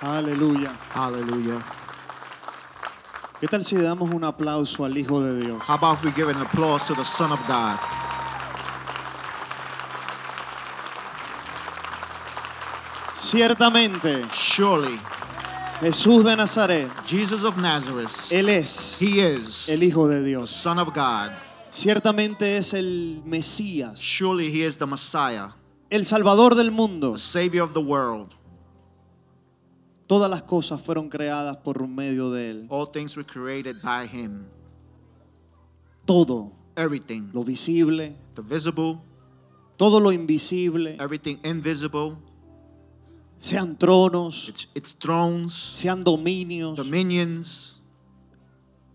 Aleluya. Hallelujah. ¿Qué tal si le damos un aplauso al Hijo de Dios? How about we give an applause to the Son of God? Ciertamente, Surely, Jesús de Nazaret, Jesus of Nazareth, Él es He is el Hijo de the Dios. Son of God. Ciertamente es el Mesías, Surely He is the Messiah, el Salvador del mundo. the Savior of the world. Todas las cosas fueron creadas por medio de Él. All things were created by Him. Todo, Everything, lo visible, the visible, todo lo invisible, everything invisible, sean tronos, its, its thrones, sean dominios, dominions,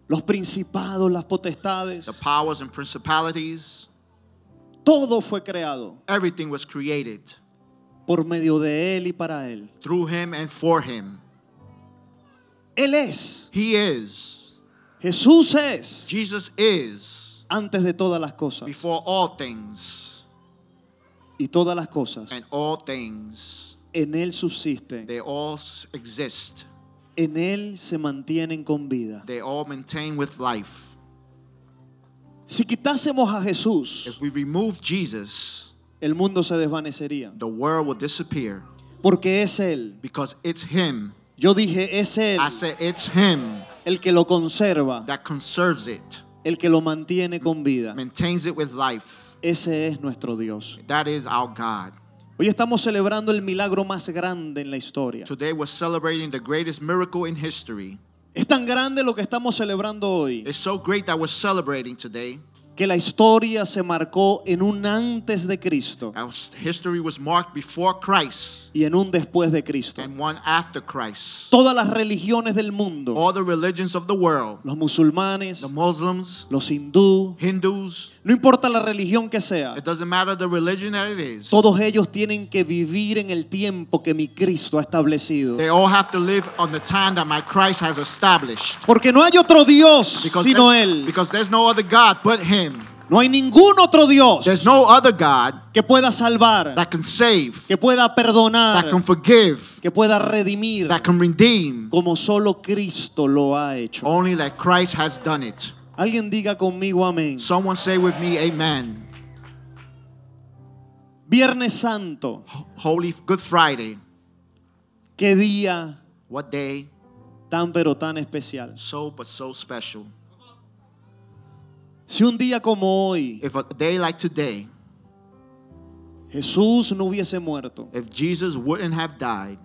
los principados, las potestades, the powers and principalities. todo fue creado. Everything was created por medio de Él y para Él. through Him and for Him. Él es, He is. Jesús es, Jesus is antes de todas las cosas. before all things, Y todas las cosas and all things, en Él subsisten, they all exist. en Él se mantienen con vida. They all maintain with life. Si quitásemos a Jesús, If we remove Jesus, el mundo se desvanecería. the world will disappear Porque es Él. because it's Him. Yo dije, es Él I said it's Him el que lo conserva, that conserves it, el que lo mantiene con vida. maintains it with life. Ese es nuestro Dios. That is our God. Hoy estamos celebrando el milagro más grande en la historia. Today we're celebrating the greatest miracle in history. Es tan grande lo que estamos celebrando hoy It's so great that we're celebrating today. Que la historia se marcó en un antes de Cristo history was marked before Christ y en un después de Cristo. and one after Christ. Todas las religiones del mundo, All the religions of the world, los musulmanes, the Muslims, los hindú, Hindus, no importa la religión que sea, it doesn't matter the religion that it is. todos ellos tienen que vivir en el tiempo que mi Cristo ha establecido. They all have to live on the time that my Christ has established. Porque no hay otro Dios sino there- Él. because there's no other God but Him. No hay ningún otro Dios There's no other God que pueda salvar, that can save, que pueda that perdonar, can forgive, que pueda redimir, that can redeem. como solo Cristo lo ha hecho. Only like Christ has done it. Alguien diga conmigo amén. Someone say with me, Amen. Viernes Santo, Holy Good Friday. qué día What day? tan pero tan especial. So but so special. Si un día como hoy If a day like today, Jesús no hubiese muerto, if Jesus wouldn't have died,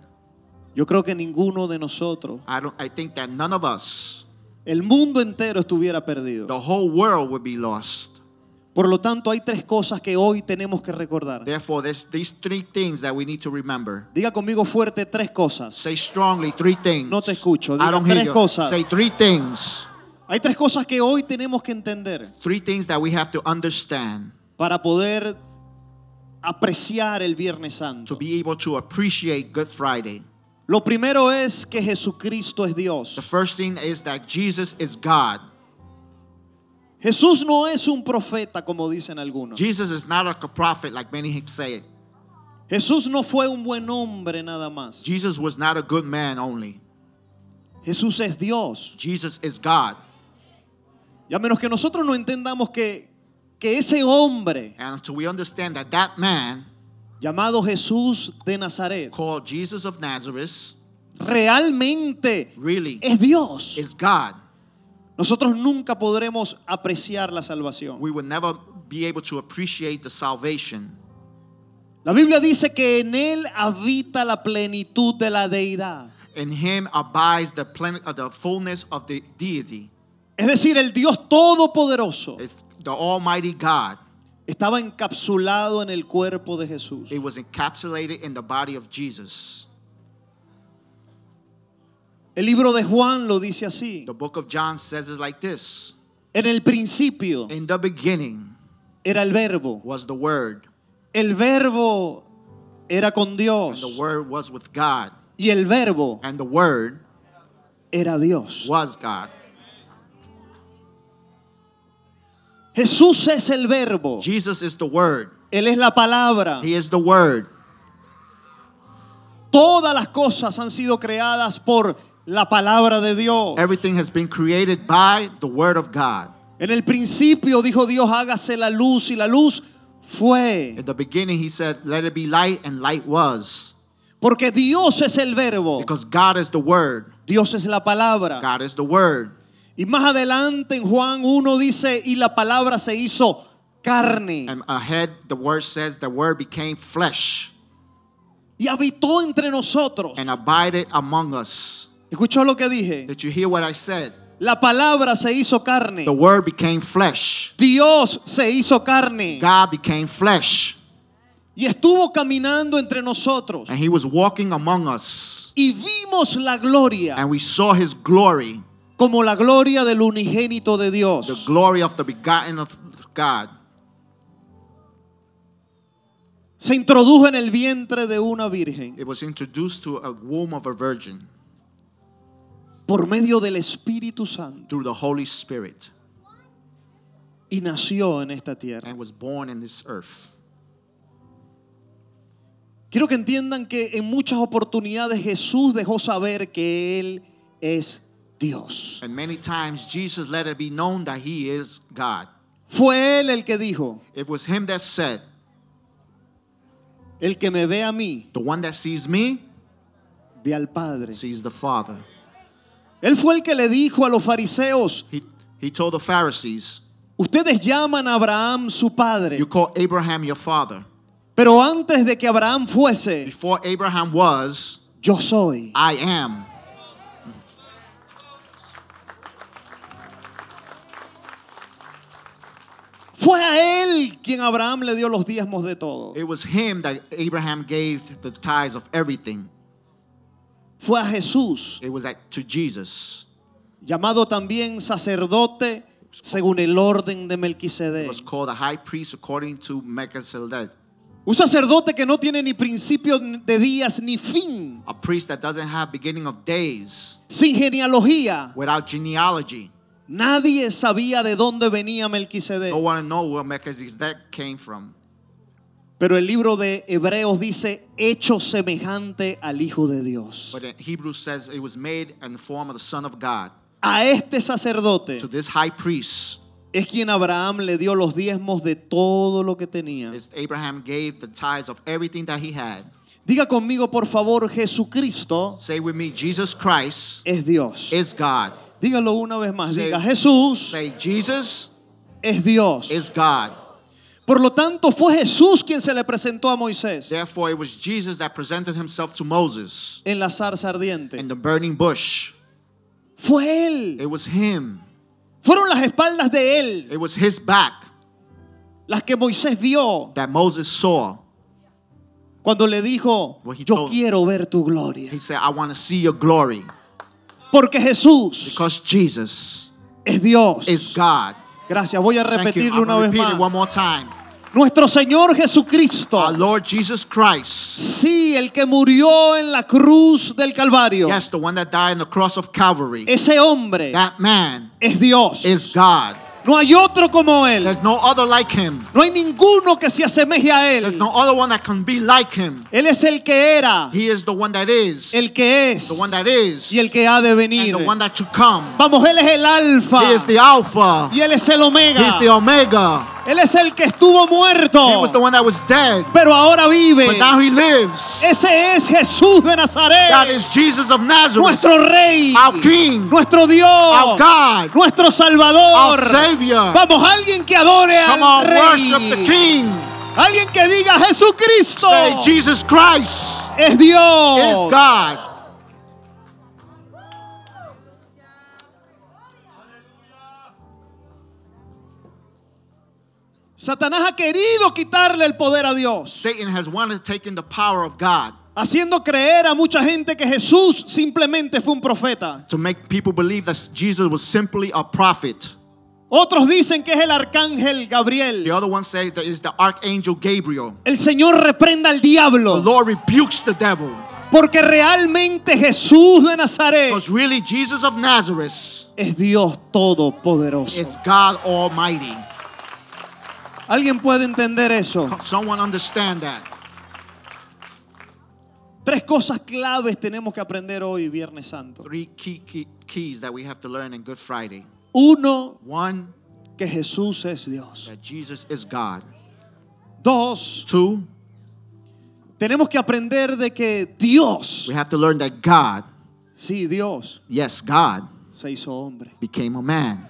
yo creo que ninguno de nosotros, I don't I think that none of us, el mundo entero estuviera perdido. the whole world would be lost. Por lo tanto, hay tres cosas que hoy tenemos que recordar. Therefore, there's these three things that we need to remember. Diga conmigo fuerte tres cosas. Say strongly three things. No te escucho. I Diga hear tres you. cosas. Say three things. Hay tres cosas que hoy tenemos que entender Three things that we have to understand para poder apreciar el Viernes Santo. to be able to appreciate Good Friday. Lo primero es que Jesucristo es The Dios. first thing is that Jesus is God. Jesús no es un profeta como dicen algunos. Jesus is not a prophet like many said. Jesús no fue un buen hombre nada más. Jesus was not a good man only. Jesús es Dios. Jesus is God. Y a menos que nosotros no entendamos que, que ese hombre And until we understand that that man llamado Jesús de Nazaret called Jesus of Nazareth realmente really es Dios, is God, nosotros nunca podremos apreciar la salvación. we will never be able to appreciate the salvation. La Biblia dice que en Él habita la plenitud de la deidad. In him abides the, plen- uh, the fullness of the deity. Es decir, el Dios Todopoderoso It's the Almighty God. Estaba encapsulado en el cuerpo de Jesús. It was encapsulated in the body of Jesus. El libro de Juan lo dice así. The book of John says it like this En el principio In the beginning era el verbo. was the Word, El verbo era con and Dios. the Word was with God, Y el verbo and the Word era Dios. was God. Jesús es el verbo. Jesus is the Word. Él es la palabra. He is the Word. Todas las cosas han sido creadas por la palabra de Dios. Everything has been created by the word of God. En el principio dijo Dios, hágase la luz y la luz fue. At the beginning, he said, Let it be light, and light was. Porque Dios es el verbo, Because God is the word. Dios es la palabra. God is the word. Y más adelante en Juan 1 dice, y la palabra se hizo carne And ahead, the word says, The word became flesh y habitó entre nosotros. and abided among us. ¿Escuchó lo que dije? Did you hear what I said? La palabra se hizo carne. The word became flesh. Dios se hizo carne God became flesh. y estuvo caminando entre nosotros. And he was walking among us. Y vimos la gloria And we saw his glory, como la gloria del unigénito de the Dios. glory of the begotten of God. Se introdujo en el vientre de una virgen It was introduced to a womb of a virgin por medio del Espíritu Santo through the Holy Spirit y nació en esta tierra. and was born in this earth. Quiero que entiendan que en muchas oportunidades Jesús dejó saber que Él es Dios. And many times Jesus let it be known that he is God. Fue Él el que dijo, It was him that said, el que me ve a mí, The one that sees me ve al Padre. sees the Father. Él fue el que le dijo a los fariseos, He, he told the Pharisees, ustedes llaman a Abraham su padre, You call Abraham your father. pero antes de que Abraham fuese, Before Abraham was, yo soy. I am. Fue a Él quien Abraham le dio los diezmos de todo. It was him that Abraham gave the tithes of everything. Fue a Jesús, It was at, to Jesus. llamado también sacerdote según el orden de Melquisedec. was called a high priest according to Melchizedek. Un sacerdote que no tiene ni principio de días ni fin, A priest that doesn't have beginning of days, sin genealogía. without genealogy. Nadie sabía de dónde venía Melquisedec. No one know where Melchizedek came from. Pero el libro de Hebreos dice hecho semejante al Hijo de Dios. But Hebrews says it was made in the form of the Son of God. A este sacerdote To this high priest, es quien Abraham le dio los diezmos de todo lo que tenía. is Abraham gave the tithes of everything that he had. Diga conmigo, por favor, Jesucristo Say with me, Jesus Christ es Dios. is God. Dígalo una vez más. Diga, Jesús Say, Jesus es Dios. is God. Por lo tanto, fue Jesús quien se le presentó a Moisés Therefore, it was Jesus that presented himself to Moses en la zarza ardiente. in the burning bush. Fue Él. It was him. Fueron las espaldas de Él It was his back las que Moisés vio that Moses saw. cuando le dijo, he yo told- quiero ver tu gloria. He said, I want to see your glory. Porque Jesús Because Jesus es Dios. is God. Gracias, voy a Thank you. repetirlo I'm una gonna vez repeat it más. one more time. Nuestro Señor Jesucristo, Our Lord Jesus Christ. sí, el que murió en la cruz del Calvario, Yes, the one that died on the cross of Calvary. ese hombre That man es Dios. is God. No hay otro como Él. There's no other like him. No hay ninguno que se asemeje a There's Él. no other one that can be like him. Él es el que era, He is the one that is, el que es the one that is, y el que ha de and venir. the one that to come. Vamos, Él es el alfa He is the Alpha. y Él es el omega. the Omega. Él es el que estuvo He muerto, was the one that was dead, pero ahora vive. but now he lives. Ese es Jesús de Nazaret, That is Jesus of Nazareth, nuestro Rey, our King, nuestro Dios, our God, nuestro Salvador. our Savior. Vamos, alguien que adore Come al on, worship the King. Alguien que diga Jesucristo Say, Jesus Christ es is Dios. God. Satanás ha querido quitarle el poder a Dios, Satan has wanted to take in the power of God haciendo creer a mucha gente que Jesús simplemente fue un profeta. to make people believe that Jesus was simply a prophet. Otros dicen que es el arcángel The Gabriel. other one say that is the archangel Gabriel. El Señor reprenda al The diablo, Lord rebukes the devil. porque realmente Jesús de Nazaret Because really, Jesus of Nazareth es Dios todopoderoso. is God Almighty. ¿Alguien puede entender eso? Someone understand that. Tres cosas claves tenemos que aprender hoy, Viernes Santo. Three key, key keys that we have to learn in Good Friday. Uno, One, que Jesús es Dios. that Jesus is God. Dos, Two, tenemos que aprender de que Dios, we have to learn that God, sí, Dios, yes, God, se hizo hombre. became a man.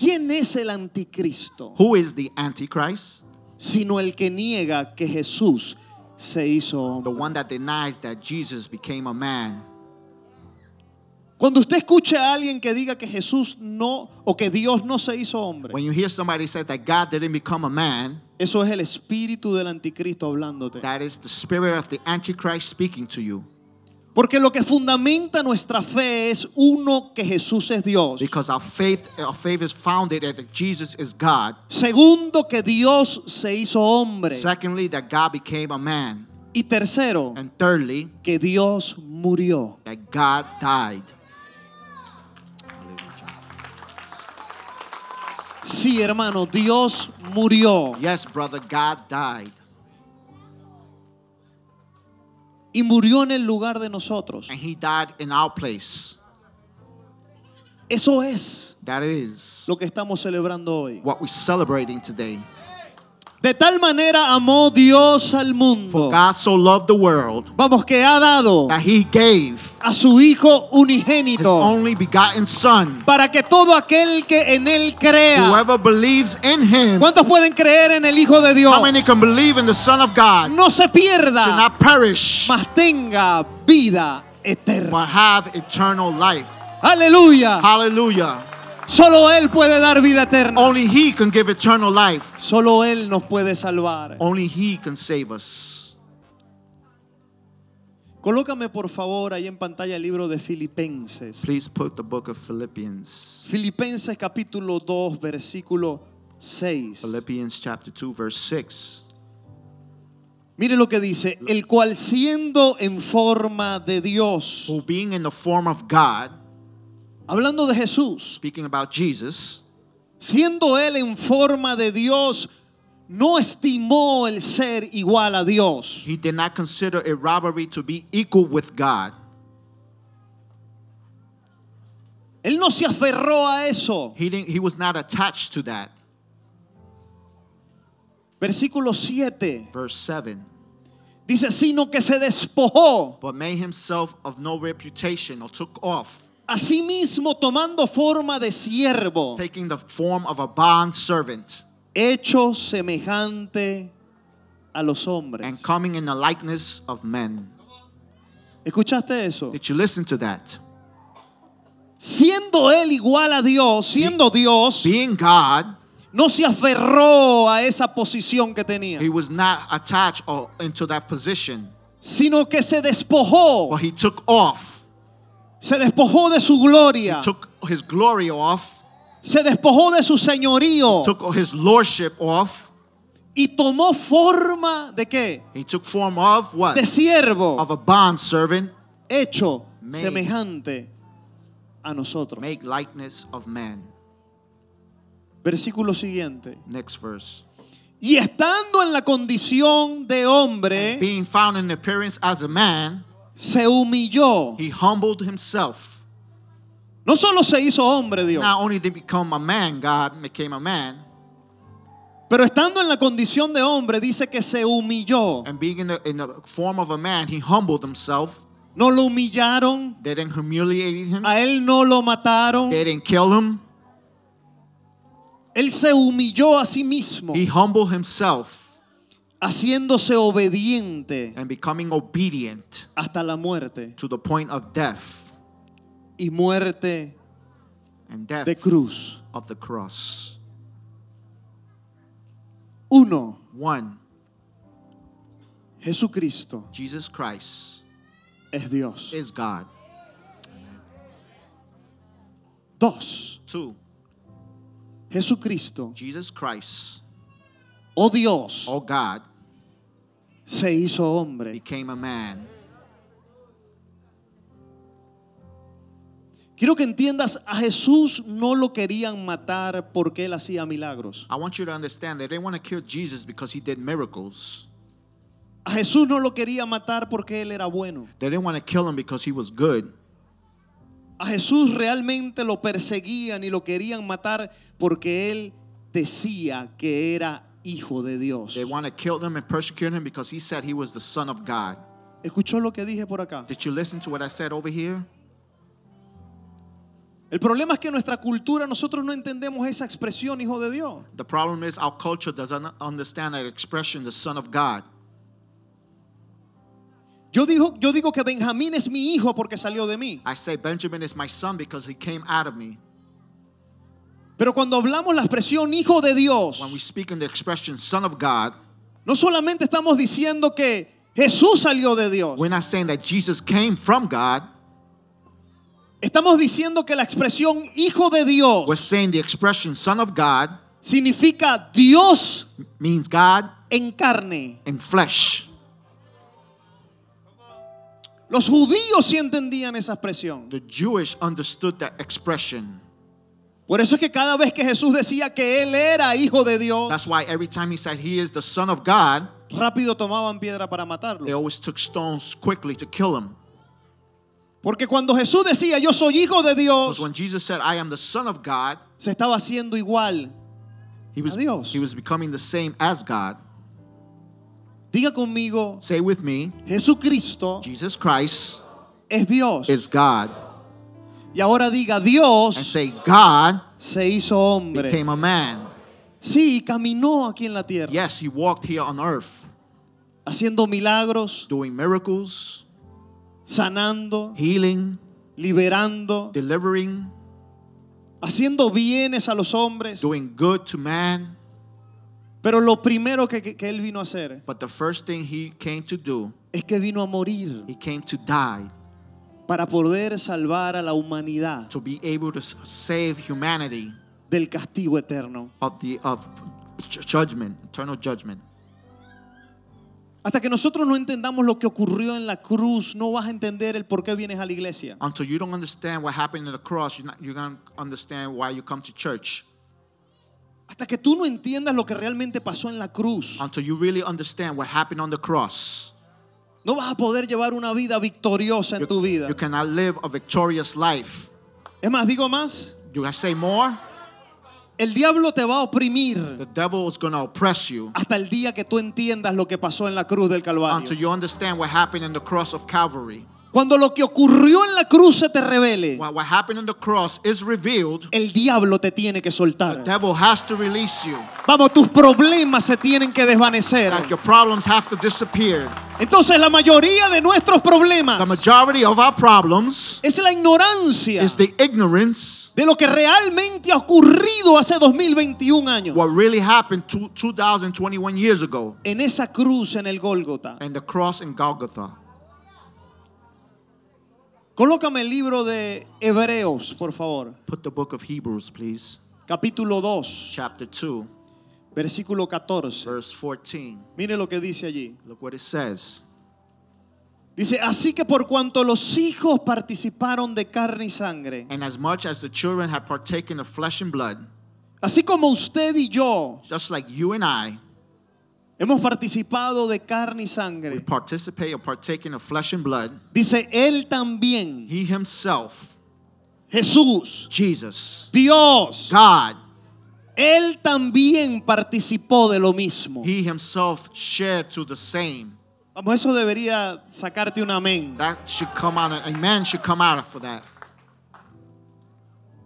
¿Quién es el anticristo? Who is the Antichrist? Sino el que niega que Jesús se hizo The hombre. one that denies that Jesus became a man. Cuando usted escuche a alguien que diga que Jesús no o que Dios no se hizo hombre, When you hear somebody say that God didn't become a man, eso es el espíritu del anticristo hablándote. that is the spirit of the Antichrist speaking to you. Porque lo que fundamenta nuestra fe es uno que Jesús es Dios. Because our faith, our faith is founded that Jesus is God. Segundo, que Dios se hizo hombre. Secondly, that God became a man. Y tercero, And thirdly, que Dios murió. that God died. Sí, hermano, Dios murió. Yes, brother, God died. Y murió en el lugar de nosotros. And he died in our place. Eso es That is lo que estamos celebrando hoy. what we're celebrating today. De tal manera amó Dios al mundo. God so loved the world Vamos, que ha dado that he gave a su Hijo his unigénito only begotten Son. para que todo aquel que en Él crea. Whoever believes in him, ¿Cuántos pueden creer en el Hijo de Dios? how many can believe in the Son of God? No se Should pierda, not perish, mas tenga vida eterna. but have eternal life. Aleluya. Hallelujah. Solo Él puede dar vida eterna. Only he can give eternal life. Solo Él nos puede salvar. Only he can save us. Colócame por favor ahí en pantalla el libro de Filipenses. Please put the book of Philippians. Filipenses capítulo 2, versículo 6. Philippians chapter 2 verse 6. Mire lo que dice, el cual siendo en forma de Dios, Who being in the form of God, hablando de Jesús, speaking about Jesus, siendo él en forma de Dios, no estimó el ser igual a Dios, he did not consider a robbery to be equal with God. él no se aferró a eso. He didn't he was not attached to that. Versículo 7 Verse 7. dice, sino que se despojó But made himself of no reputation or took off, Asimismo, tomando forma de siervo, taking the form of a bond servant, hecho semejante a los hombres. and coming in the likeness of men. ¿Escuchaste eso? Did you listen to that? Siendo él igual a Dios, siendo Dios, Being God, no se aferró a esa posición que tenía, he was not attached or into that position, sino que se despojó, but he took off. Se despojó de su gloria, Took his glory off, se despojó de su señorío took his lordship off. y tomó forma de qué? He took form of what? De siervo, Of a bond servant, hecho Made. semejante a nosotros. make likeness of man. Versículo siguiente. Next verse. Y estando en la condición de hombre, Being found in appearance as a man, se humilló. he humbled himself. No solo se hizo hombre Dios, Not only did he become a man, God became a man, pero estando en la condición de hombre dice que se humilló. and being in the, in the form of a man, he humbled himself. No lo humillaron, They didn't humiliate him. a él no lo mataron. They didn't kill him. Él se humilló a sí mismo, He humbled himself haciéndose obediente and becoming obedient hasta la muerte to the point of death y muerte and death de cruz. of the cross. Uno, One, Jesucristo Jesus Christ es Dios. is God. Dos, Two, Jesucristo, Jesus Christ, oh Dios, or God, se hizo hombre. became a man. Quiero que entiendas, a Jesús no lo querían matar porque él hacía milagros. I want you to understand they didn't want to kill Jesus because he did miracles. A Jesús no lo quería matar porque él era bueno. They didn't want to kill him because he was good. A Jesús realmente lo perseguían y lo querían matar porque él decía que era hijo de Dios. They want to kill him and persecute him because he said he was the son of God. ¿Escuchó lo que dije por acá? Did you listen to what I said over here? El problema es que nuestra cultura nosotros no entendemos esa expresión hijo de Dios. The problem is our culture doesn't understand that expression, the son of God. Yo digo, yo digo que Benjamín es mi hijo porque salió de mí. I say Benjamin is my son because he came out of me. Pero cuando hablamos la expresión hijo de Dios, When we speak in the expression son of God, no solamente estamos diciendo que Jesús salió de Dios. we're not saying that Jesus came from God. Estamos diciendo que la expresión hijo de Dios We're saying the expression son of God significa Dios means God en carne. in flesh. Los judíos sí entendían esa expresión. The Jewish understood that expression. Por eso es que cada vez que Jesús decía que él era hijo de Dios, That's why every time he said he is the son of God, rápido tomaban piedra para they matarlo. always took stones quickly to kill him. Porque cuando Jesús decía yo soy hijo de Dios, when Jesus said, I am the son of God, se estaba haciendo igual. he was, A Dios. he was becoming the same as God. Diga conmigo, Say with me, Jesucristo Jesus Christ es Dios. is God. Y ahora diga, And Dios say, God se hizo hombre. became a man. Sí, caminó aquí en la tierra, Yes, he walked here on earth, haciendo milagros, doing miracles, sanando, healing, liberando, delivering, haciendo bienes a los hombres. doing good to man. Pero lo primero que, que- que él vino a hacer But the first thing he came to do, es que vino a morir he came to die para poder salvar a la humanidad to be able to save humanity del castigo eterno. of the of ju- judgment, eternal judgment. Hasta que nosotros no entendamos lo que ocurrió en la cruz, no vas a entender el por qué vienes a la iglesia. Until you don't understand what happened in the cross, you're not you're understand why you come to church. Hasta que tú no entiendas lo que realmente pasó en la cruz, Until you really understand what happened on the cross, no vas a poder llevar una vida victoriosa en tu vida. you cannot live a victorious life. Es más, digo más, Do I say more? el diablo te va a oprimir The devil is gonna oppress you hasta el día que tú entiendas lo que pasó en la cruz del until Calvario. you understand what happened in the cross of Calvary. Cuando lo que ocurrió en la cruz se te revele, What, what happened in the cross is revealed. el diablo te tiene que The soltar. devil has to release you. Vamos, tus problemas se tienen que desvanecer. Your problems have to disappear. Entonces la mayoría de nuestros problemas The majority of our problems es la ignorancia is the ignorance de lo que realmente ha ocurrido hace 2021 años. what really happened two, 2021 years ago En esa cruz en el Gólgota. and the cross in Golgotha. Colócame el libro de Hebreos, por favor. Put the book of Hebrews, please. Capítulo 2, Chapter 2, versículo 14. verse 14. Mire lo que dice allí. Look what it says. Dice, así que por cuanto los hijos participaron de carne y sangre, And as much as the children had partaken of flesh and blood, así como usted y yo just like you and I, hemos participado de carne y we sangre, participate or partaken of flesh and blood, dice, él también, he himself, Jesús, Jesus, Dios, God, él también participó de lo mismo. he himself shared to the same. Vamos, eso debería sacarte un amén. That should come out, a man should come out for that.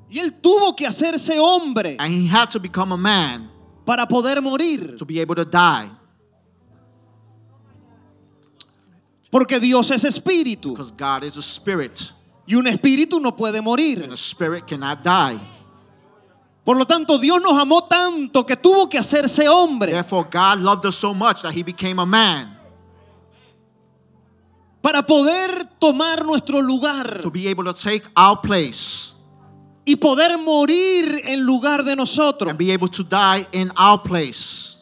Y él tuvo que hacerse hombre And he had to become a man para poder morir, to be able to die. Porque Dios es espíritu Because God is a spirit, y un espíritu no puede and morir. a spirit cannot die. Por lo tanto, Dios nos amó tanto que tuvo que hacerse hombre Therefore, God loved us so much that he became a man para poder tomar nuestro lugar to be able to take our place y poder morir en lugar de nosotros. and be able to die in our place.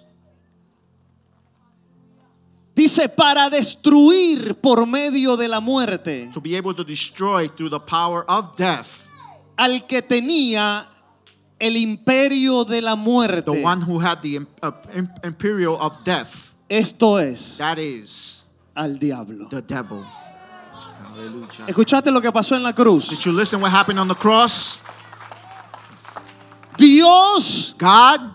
Dice, para destruir por medio de la muerte To be able to destroy through the power of death al que tenía el imperio de la the muerte. one who had the uh, im- imperial of death. Esto es That is al diablo. the devil. Hallelujah. ¿Escuchaste lo que pasó en la cruz? Did you listen what happened on the cross? Dios God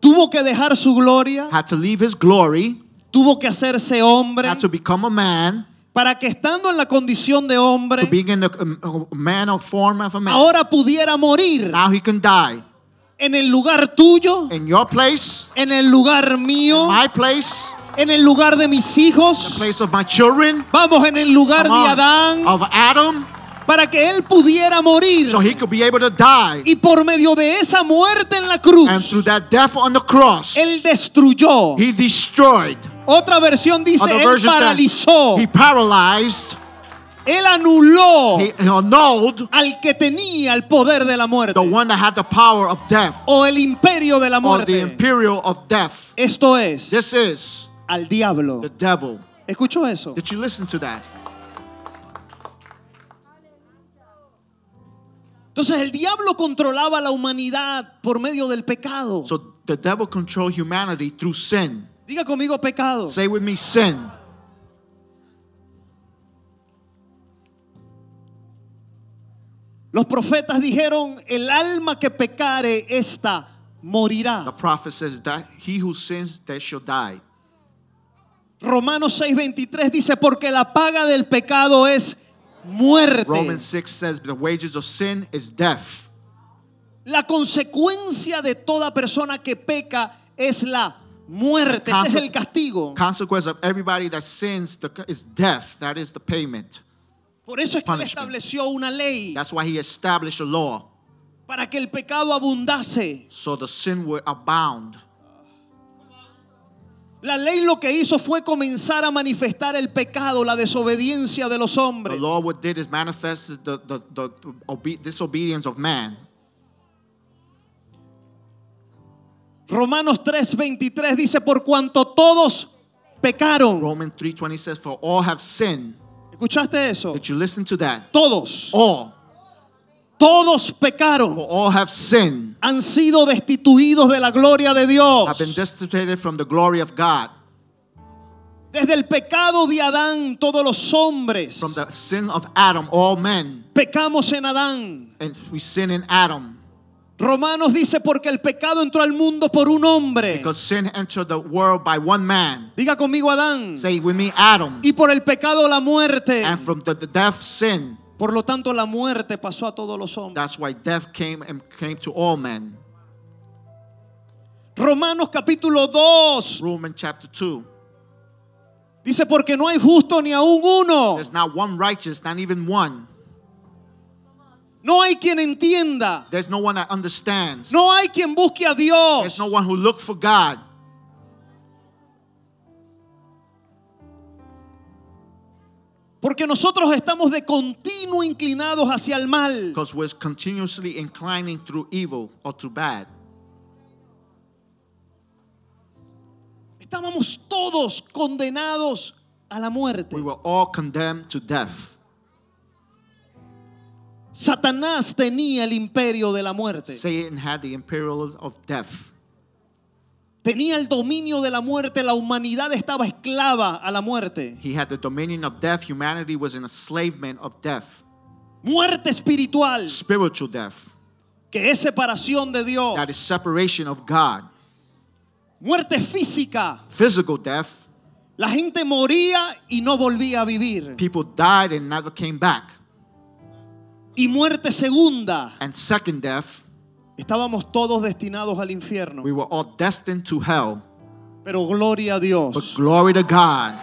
tuvo que dejar su gloria, had to leave his glory, tuvo que hacerse hombre had to become a man, para que estando en la condición de to hombre, being in the um, man of form of a man. ahora pudiera morir Now he can die en el lugar tuyo, in your place, en el lugar mío, my place, en el lugar de mis the hijos, place of my children, vamos en el lugar de Adán, of Adam, para que él pudiera morir. so he could be able to die. Y por medio de esa muerte en la cruz, And through that death on the cross, él destruyó. he destroyed. Otra versión dice, Other él paralizó, he paralyzed, él anuló he annulled al que tenía el poder de la muerte the one that had the power of death o el imperio de la or the muerte. imperial of death. Esto es This is al diablo. the devil. ¿Escuchó eso? Did you listen to that? Entonces el diablo controlaba la humanidad por medio del pecado. So the devil controlled humanity through sin. Diga conmigo pecado. Say with me, sin. Los profetas dijeron, el alma que pecare, esta The morirá. prophet says that he who sins, they shall die. Romanos 6:23 dice, porque la paga del pecado es muerte. Romans 6 says the wages of sin is death. La consecuencia de toda persona que peca es la muerte. Ese es el castigo. Consequence of everybody that sins the- is death. That is the payment. Por eso es que él estableció una ley That's why he established a law para que el pecado abundase. so the sin would abound. La ley lo que hizo fue comenzar a manifestar el pecado, la desobediencia de los The hombres. law what did is manifested the, the, the, the obe- disobedience of man. Romanos 3:23 dice, por cuanto todos pecaron. Romans 3.20 says, for all have sinned. ¿Escuchaste eso? Did you listen to that? Todos, All. todos pecaron. For all have sinned. Han sido destituidos de la gloria de Dios. Have been destituted from the glory of God. Desde el pecado de Adán, todos los hombres From the sin of Adam, all men. pecamos en Adán. And we sin in Adam. Romanos dice, porque el pecado entró al mundo por un hombre. Because sin entered the world by one man. Diga conmigo Adán. Say with me, Adam. Y por el pecado la muerte. And from the, the death, sin. Por lo tanto, la muerte pasó a todos los hombres. That's why death came and came to all men. Romanos capítulo 2 Romans chapter 2. dice, porque no hay justo ni aún uno. There's not one righteous, not even one. No hay quien entienda. There's no one that understands. No hay quien busque a There's Dios. no one who looked for God. Porque nosotros estamos de continuo inclinados hacia el mal. Because we're continuously inclining through evil or through bad. Estábamos todos condenados a la muerte. We were all condemned to death. Satanás tenía el imperio de la muerte. Satan had the imperial of death. Tenía el dominio de la muerte. La humanidad estaba esclava a la muerte. He had the dominion of death. Humanity was in enslavement of death, Muerte espiritual, spiritual death. que es separación de Dios. That is separation of God. Muerte física. Physical death. La gente moría y no volvía a vivir. People died and never came back. Y muerte segunda. And second death, Estábamos todos destinados al infierno. we were all destined to hell. Pero gloria a But Dios. glory to God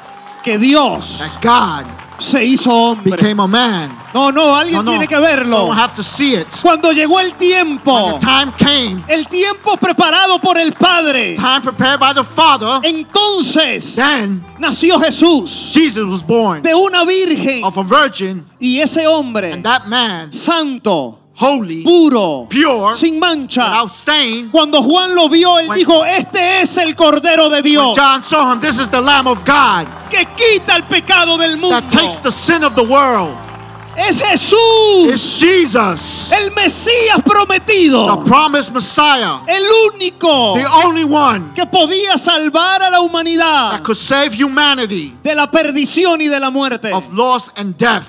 Que Dios that God se hizo hombre. became a man. No, no, alguien No, no, tiene que verlo. someone have to see it. Cuando llegó el tiempo, the time came, el tiempo preparado por el Padre, time prepared by the Father, entonces then nació Jesús Jesus was born de una virgen. of a virgin, Y ese hombre, and that man, santo, holy, puro, pure, sin mancha, without stain, cuando Juan lo vio, él When- dijo, este es el Cordero de Dios John saw him, this is the Lamb of God que quita el pecado del mundo. that takes the sin of the world. es Jesús, It's Jesus, el Mesías the prometido, promised Messiah, el único the only one que podía salvar a la humanidad that could save humanity de la perdición y de la muerte. of loss and death.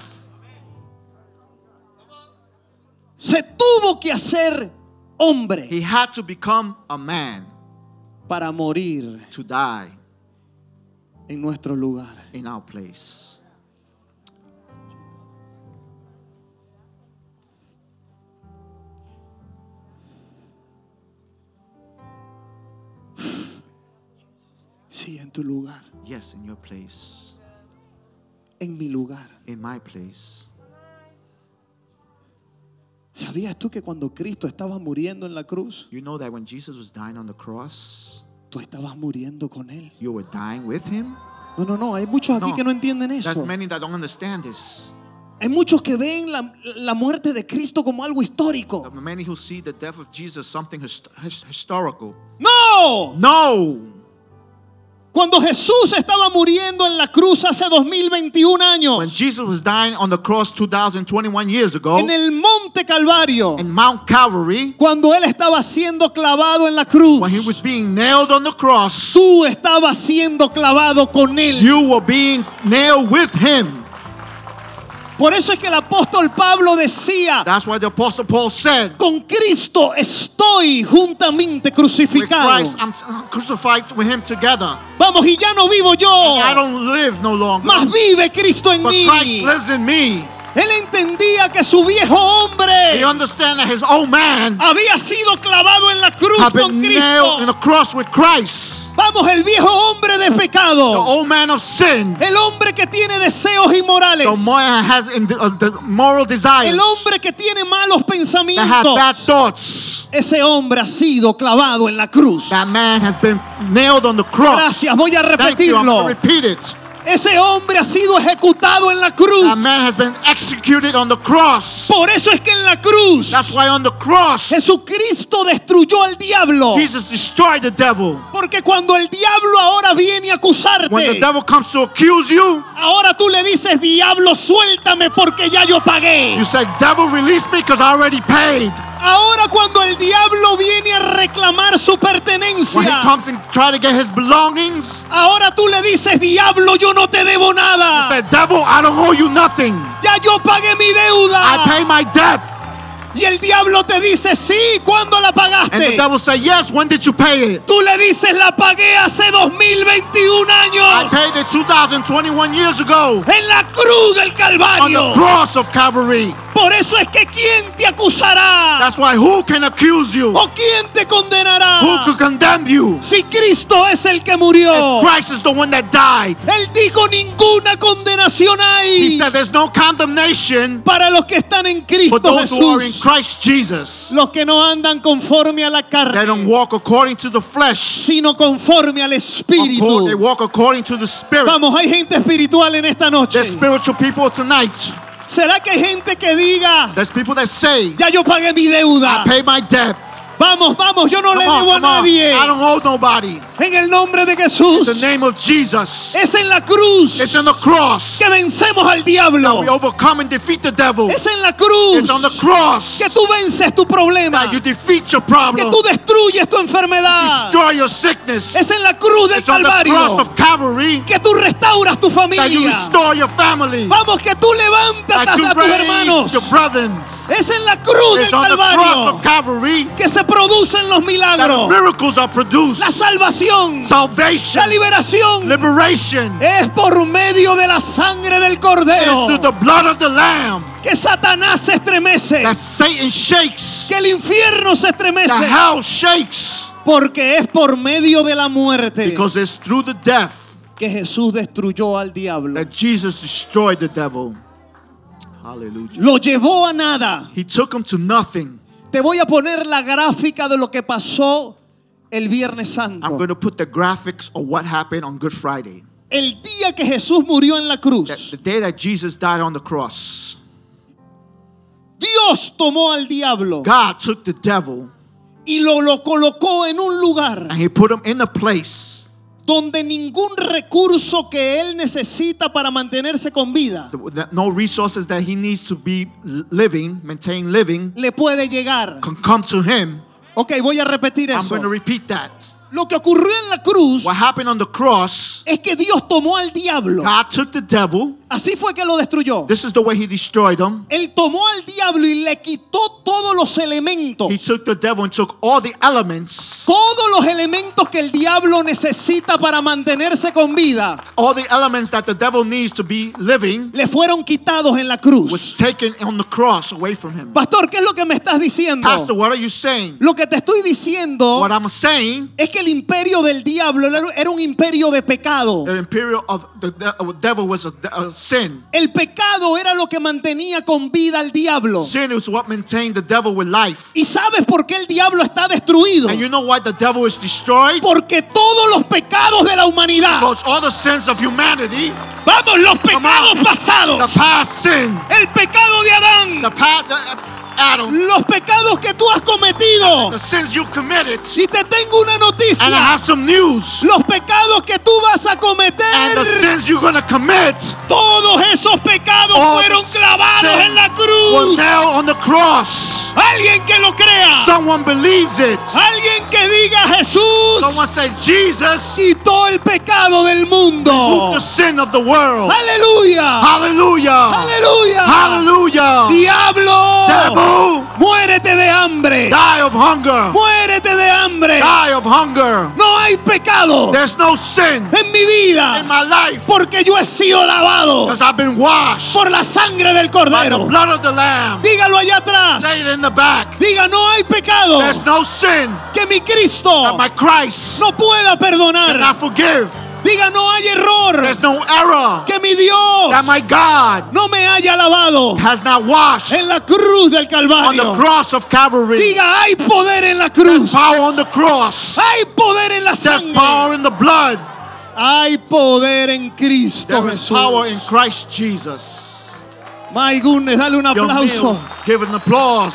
Se tuvo que hacer hombre He had to become a man para morir to die en nuestro lugar. in our place. Sí, en tu lugar, Yes, in your place, en mi lugar. in my place. ¿Sabías tú que cuando Cristo estaba muriendo en la cruz, You know that when Jesus was dying on the cross, tú estabas muriendo con Él? you were dying with him? No, no, no, hay muchos aquí No. que no entienden There's eso. many that don't understand this. Hay muchos que ven la, la muerte de Cristo como algo There histórico. are many who see the death of Jesus something hist- his- historical. No, No! Cuando Jesús estaba muriendo en la cruz hace 2021 When años, Jesus was dying on the cross 2021 years ago en el monte Calvario, in Mount Calvary, cuando Él estaba siendo clavado en la cruz, when he was being nailed on the cross, tú estabas siendo clavado con Él. you were being nailed with him. Por eso es que el apóstol Pablo decía, That's why the Apostle Paul said, con Cristo estoy juntamente With crucificado. Christ, I'm crucified with him together. Vamos, y ya no vivo yo, I don't live no longer, más vive Cristo en but mí. Christ lives in me. Él entendía que su viejo He hombre his old man había sido clavado en la cruz con Cristo. The. Vamos, el viejo hombre de The pecado, old man of sin. el hombre que tiene deseos inmorales, The man has the, uh, the moral desires el hombre que tiene malos that bad pensamientos. thoughts. Ese hombre ha sido clavado en la cruz. That man has been nailed on the cross. Gracias, voy a Thank you. I'm repetirlo. repeat it. Ese hombre ha sido ejecutado en la cruz. That man has been executed on the cross. Por eso es que en la cruz That's why on the cross, Jesucristo destruyó al diablo. Jesus destroyed the devil. Porque cuando el diablo ahora viene a When the acusarte, devil comes to accuse you, ahora tú le dices, diablo, suéltame porque ya yo pagué. you say, Devil, release me because I already paid. Ahora cuando el diablo viene a reclamar su When he pertenencia, comes and try to get his belongings, ahora tú le dices, diablo, yo no te debo nada. Devil, I don't owe you nothing. Ya yo pagué mi I deuda. pay my debt. Y el diablo te dice, sí, ¿cuándo la And the pagaste? devil say, Yes, when did you pay it? Tú le dices, la pagué hace 2021 I años. paid it 2021 years ago En la cruz del on Calvario. the cross of Calvary. Por eso es que ¿quién te acusará? That's why who can accuse you? ¿O quién te condenará? Who could condemn you? Si Cristo es el que murió. Christ is the one that died. Él dijo ninguna condenación He hay said there's no condemnation para los que están en Cristo Jesús. Christ Jesus. Los que no andan conforme a la They carne, don't walk according to the flesh. sino conforme al They Espíritu. walk according to the Spirit. Vamos, hay gente espiritual en esta noche. There's spiritual people tonight. ¿Será que hay gente que diga, There's people that say, ya yo pagué mi deuda? I pay my debt. Vamos, vamos, yo no le on, debo a on. nadie. I don't owe nobody. En el nombre de In the Jesús. name of Jesus. Es en la cruz It's on the cross. que vencemos al diablo. We overcome and defeat the devil. Es en la cruz It's on the cross que tú vences tu problema. that you defeat your Que tú destruyes tu enfermedad. Destroy your sickness. Es en la cruz del It's on the cross Calvario of Calvary que tú restauras tu that you familia. restore your family. Vamos, que tú levantas a tus hermanos. your brothers. Es en la cruz del the cross Calvario of Calvary que se producen los milagros. La salvación, la liberación es por medio de la sangre del Cordero que Satanás se estremece, que el infierno se estremece, porque es por medio de la muerte because it's through the death que Jesús destruyó al diablo. that Jesus destroyed the devil. Hallelujah. Lo llevó a nada. He took him to nothing. Te voy a poner la gráfica de lo que pasó el Viernes I'm Santo. going to put the graphics of what happened on Good Friday. El día que Jesús murió en la The, cruz, the day that Jesus died on the cross, Dios tomó al diablo God took the devil y lo, lo colocó en un lugar and he put him in a place donde ningún recurso que él necesita para mantenerse con vida no resources that he needs to be living, maintain living, le puede llegar. can come to him. Ok, voy a repetir I'm eso. going to repeat that. Lo que ocurrió en la cruz What happened on the cross, es que Dios tomó al diablo. God took the devil. Así fue que lo destruyó. This is the way he destroyed him. Él tomó al diablo y le quitó todos los elementos. He took the devil and took all the elements, Todos los elementos que el diablo necesita para mantenerse con vida all the elements that the devil needs to be living, le fueron quitados en la cruz. was taken on the cross away from him. Pastor, ¿qué es lo que me estás diciendo? Pastor, what are you saying? Lo que te estoy diciendo What I'm saying, es que el imperio del diablo era- un imperio de pecado. the imperial of the de- devil was a, a sin. El pecado era lo que mantenía con vida al diablo. Sin is what maintained the devil with life. ¿Y sabes por qué el diablo está destruido? And you know why the devil is destroyed? Porque todos los pecados de la humanidad, Because all the sins of humanity, vamos, los pecados the pasados, past sin, el pecado de Adán, the past, Adam, los pecados que tú has cometido. the sins you committed. Y te tengo una And I noticia. have some news. Los pecados que tú vas a And the cometer, sins you're gonna commit todos esos pecados All fueron clavados en la cruz. nailed on the cross. Alguien que lo crea. Someone believes it. Alguien que diga Jesús Someone say Jesus quitó el pecado del mundo. the sin of the world. Aleluya. Hallelujah. Aleluya. Hallelujah. Diablo. Devil, Muérete de hambre. die of hunger. Muérete de hambre. Die of hunger. No hay pecado There's no sin en mi vida. in my life Porque yo he sido lavado because I've been washed por la sangre del by the cordero. blood of the Lamb. Dígalo allá atrás. Say it in the back. Diga, no hay pecado There's no sin que mi Cristo that my Christ no pueda perdonar. cannot forgive. Diga, no hay error There's no error que mi Dios that my God no me haya lavado has not washed en la cruz del on the Calvario. cross of Calvary. Diga, hay poder en la There's cruz. power on the cross. Hay poder en la There's sangre. power in the blood. Hay poder en Cristo There is Jesús. power in Christ Jesus. My goodness, dale un aplauso. give an applause.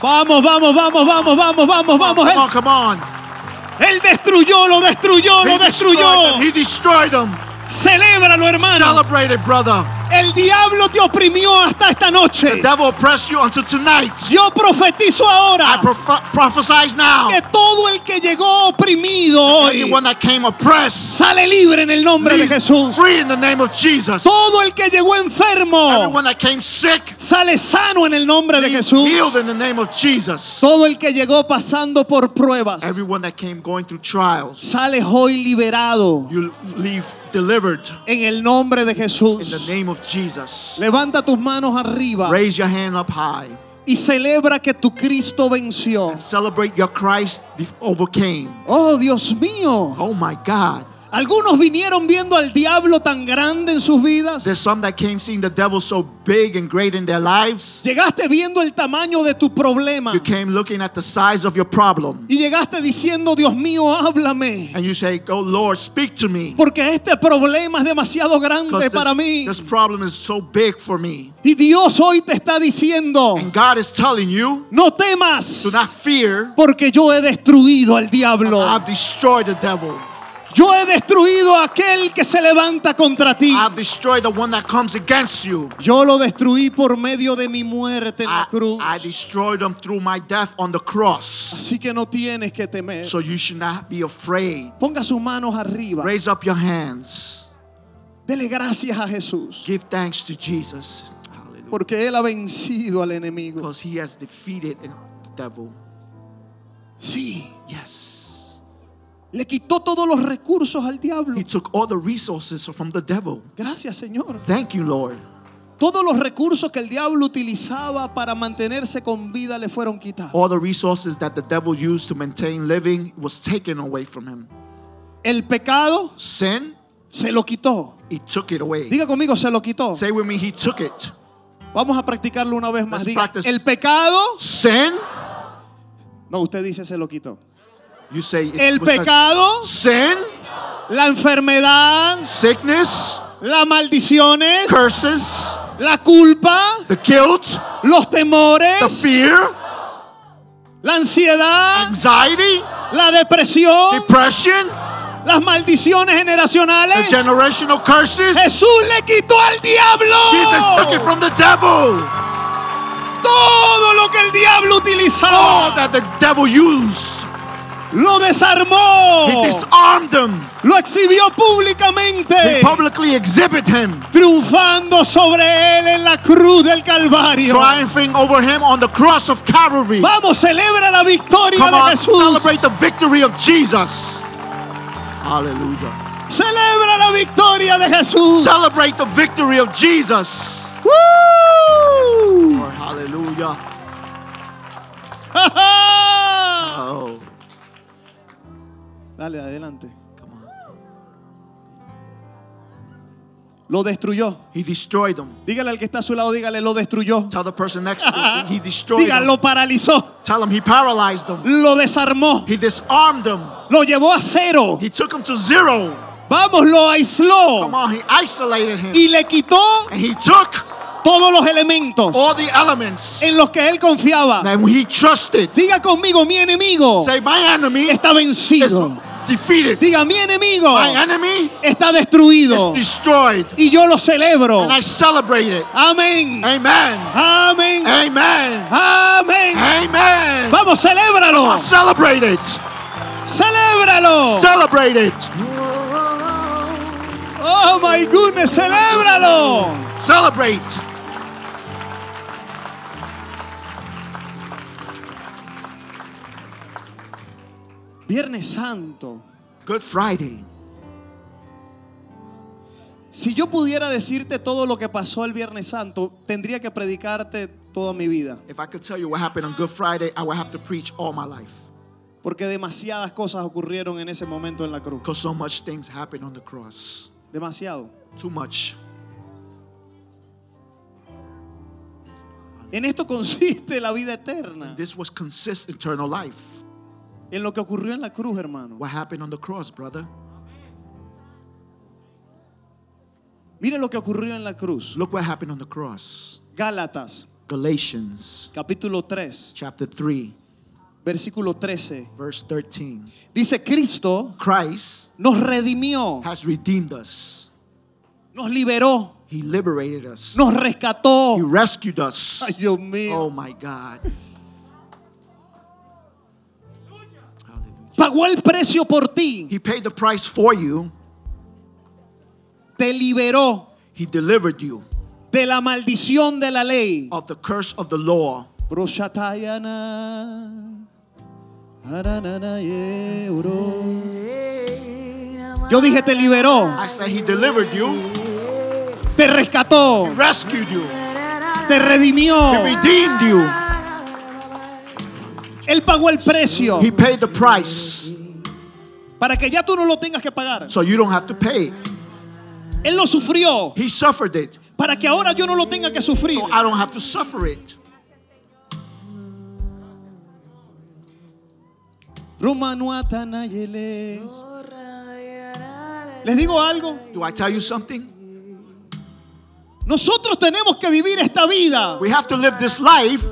Vamos, vamos, vamos, vamos, vamos, vamos, vamos. Come on, come on. Él destruyó, lo destruyó, lo destruyó. He destroyed them. Celébralo, hermano. Celebrate it, brother. El diablo te oprimió hasta esta The noche. devil oppressed you until tonight. Yo profetizo I ahora proph- prophesize now. que todo el que llegó oprimido hoy that came oppressed, sale libre en el nombre de Jesús. free in the name of Jesus. Todo el que llegó enfermo Everyone that came sick, sale sano en el nombre de Jesús. healed in the name of Jesus. Todo el que llegó pasando por pruebas Everyone that came going through trials, sale hoy liberado you leave delivered en el nombre de in the Jesús. name of Jesus. Levanta tus manos arriba Raise your hand up high. y celebra que tu Cristo venció. Celebrate your Christ overcame. Oh, Dios mío. Oh my God. Algunos vinieron viendo al diablo tan grande en sus vidas. There's some that came seeing the devil so big and great in their lives. Llegaste viendo el tamaño de tu problema. You came looking at the size of your problem. Y llegaste diciendo, Dios mío, háblame. And you say, Oh Lord, speak to me. Porque este problema es demasiado grande 'Cause para mí. this, this problem is so big for me. Y Dios hoy te está diciendo, And God is telling you, no temas, do not fear. porque yo he destruido al diablo. I've destroyed the devil. Yo he destruido a aquel que se levanta contra ti. I've destroyed the one that comes against you. Yo lo destruí por medio de mi muerte en I, la cruz. I destroyed them through my death on the cross. Así que no tienes que temer. So you should not be afraid. Ponga sus manos arriba. Raise up your hands. Dele gracias a Jesús. Give thanks to Jesus. Hallelujah. Porque Él ha vencido al enemigo. Because he has defeated the devil. Sí. Yes. Le quitó todos los recursos al diablo. He took all the resources from the devil. Gracias, Señor. Thank you, Lord. Todos los recursos que el diablo utilizaba para mantenerse con vida le fueron quitados. All the resources that the devil used to maintain living was taken away from him. El pecado Sin, se lo quitó. he took it away. Diga conmigo, se lo quitó. Say with me, he took it. Vamos a practicarlo una vez más. Diga, el pecado. Sin, No, usted dice se lo quitó. You say El pecado, sin, la enfermedad, sickness, las maldiciones, curses, la culpa, the guilt, los the temores, fear, la ansiedad, anxiety, la depresión, depression, las maldiciones the generacionales. generational curses. Jesús le quitó al diablo Jesus took it from the devil. todo lo que el diablo All utilizaba. that the devil used. Lo desarmó. He disarmed them. Lo exhibió He públicamente. publicly exhibit him, Triunfando sobre él en la cruz del Calvario. triumphing over him on the cross of Calvary. Vamos, celebra la victoria Come de on, Jesús. celebrate the victory of Jesus. Hallelujah. Celebra la victoria de Jesús. Celebrate the victory of Jesus. ¡Woo! Lord, hallelujah. Oh, Dale, adelante. come on. Lo destruyó. He destroyed them. Dígale al que está a su lado, dígale, lo destruyó. Tell the person next to you, he destroyed Diga, them. lo paralizó. Tell him he paralyzed them. Lo desarmó. He disarmed them. Lo llevó a cero. He took them to zero. Vamos, lo aisló. Come on, he isolated him. Y le quitó And he took todos los elementos all the elements en los que él confiaba. that he trusted. Diga conmigo, mi enemigo Say, my enemy está vencido. Defeated. Diga, mi enemigo My enemy está is destruido. destroyed. Y yo lo celebro. And I celebrate it. Amén. Amen. Amén. Amen. Amén. Amen. Vamos, celébralo. Celebrate it. Celébralo. Celebrate it. Oh my goodness, celébralo. Celebrate. Viernes Santo. Good Friday. Si yo pudiera decirte todo lo que pasó el Viernes Santo, tendría que predicarte toda mi vida. If I could tell you what happened on Good Friday, I would have to preach all my life. Porque demasiadas cosas ocurrieron en ese momento en la cruz. Because so much things happened on the cross. Demasiado. Too much. En esto consiste la vida eterna. This was consist eternal life. En lo que ocurrió en la cruz, hermano. What happened on the cross, brother? Mire lo que ocurrió en la cruz. Look what happened on the cross. Gálatas, Galatians capítulo 3, chapter 3, versículo 13. verse 13. Dice, Cristo Christ nos redimió, has redeemed us. nos liberó, He liberated us. nos rescató. He rescued us. Ay, Dios mío. Oh my God. Pagó el precio por ti. He paid the price for you. Te liberó He delivered you de la maldición de la ley. of the curse of the law. Yo dije te liberó, I said he delivered you, te rescató, rescued you, te redimió. he redeemed you. Él pagó el precio He paid the price para que ya tú no lo tengas que pagar. so you don't have to pay. Él lo sufrió He suffered it para que ahora yo no lo tenga que sufrir. so I don't have to suffer it. Les digo algo, Do I tell you something? nosotros tenemos que vivir esta vida We have to live this life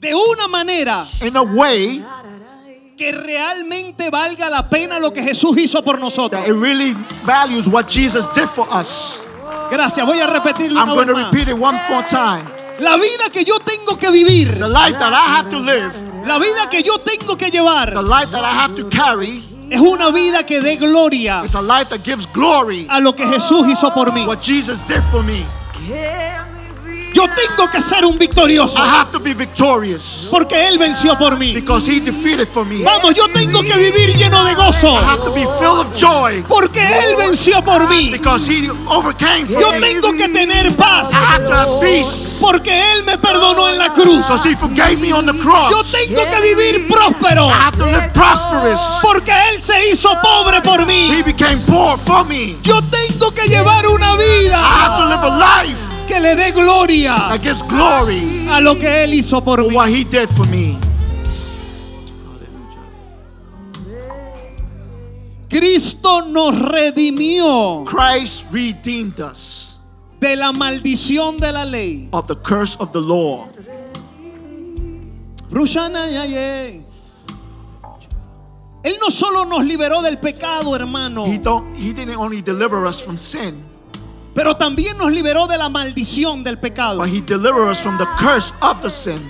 de una manera in a way que realmente valga la pena lo que Jesús hizo por nosotros. that it really values what Jesus did for us. Gracias, voy a repetirlo I'm una going vez to más. repeat it one more time. La vida que yo tengo que vivir, The life that I have to live, la vida que yo tengo que llevar, the life that I have to carry, es una vida que dé gloria is a life that gives glory a lo que Jesús hizo por mí. what Jesus did for me. Yo tengo que ser un victorioso I have to be victorious porque Él venció por mí. because He defeated for me. Vamos, yo tengo que vivir lleno de gozo I have to be filled of joy porque Él venció por mí. because He overcame for Yo me. tengo que tener paz I have to have peace porque Él me perdonó en la cruz. because He forgave me on the Yo cross. tengo que vivir próspero I have to live prosperous. porque Él se hizo pobre por He mí. became poor for me. Yo tengo que llevar una I vida have to live a life que le dé gloria that gives glory a lo que Él hizo por for mí. what He did for me. Cristo nos redimió Christ redeemed us de la maldición de la ley. of the curse of the law. Rushana yaye. Él no solo nos liberó del pecado, hermano, He don't he didn't only deliver us from sin, pero también nos liberó de la maldición del pecado. but he delivered us from the curse of the sin.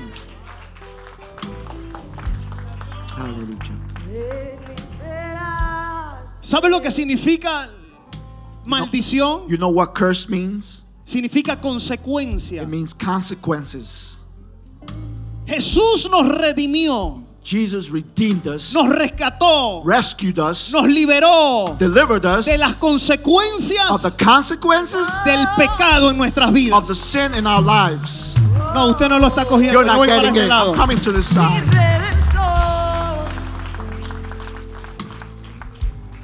Hallelujah. ¿Sabe lo que significa maldición? You know what curse means? Significa consecuencia. It means consequences. Jesús nos redimió, Jesus redeemed us, nos rescató, rescued us, nos liberó delivered us de las of consecuencias the consequences del pecado en nuestras of the vidas. sin in our lives. No, usted no lo está cogiendo. You're yo not voy getting este it. lado. I'm coming to this side.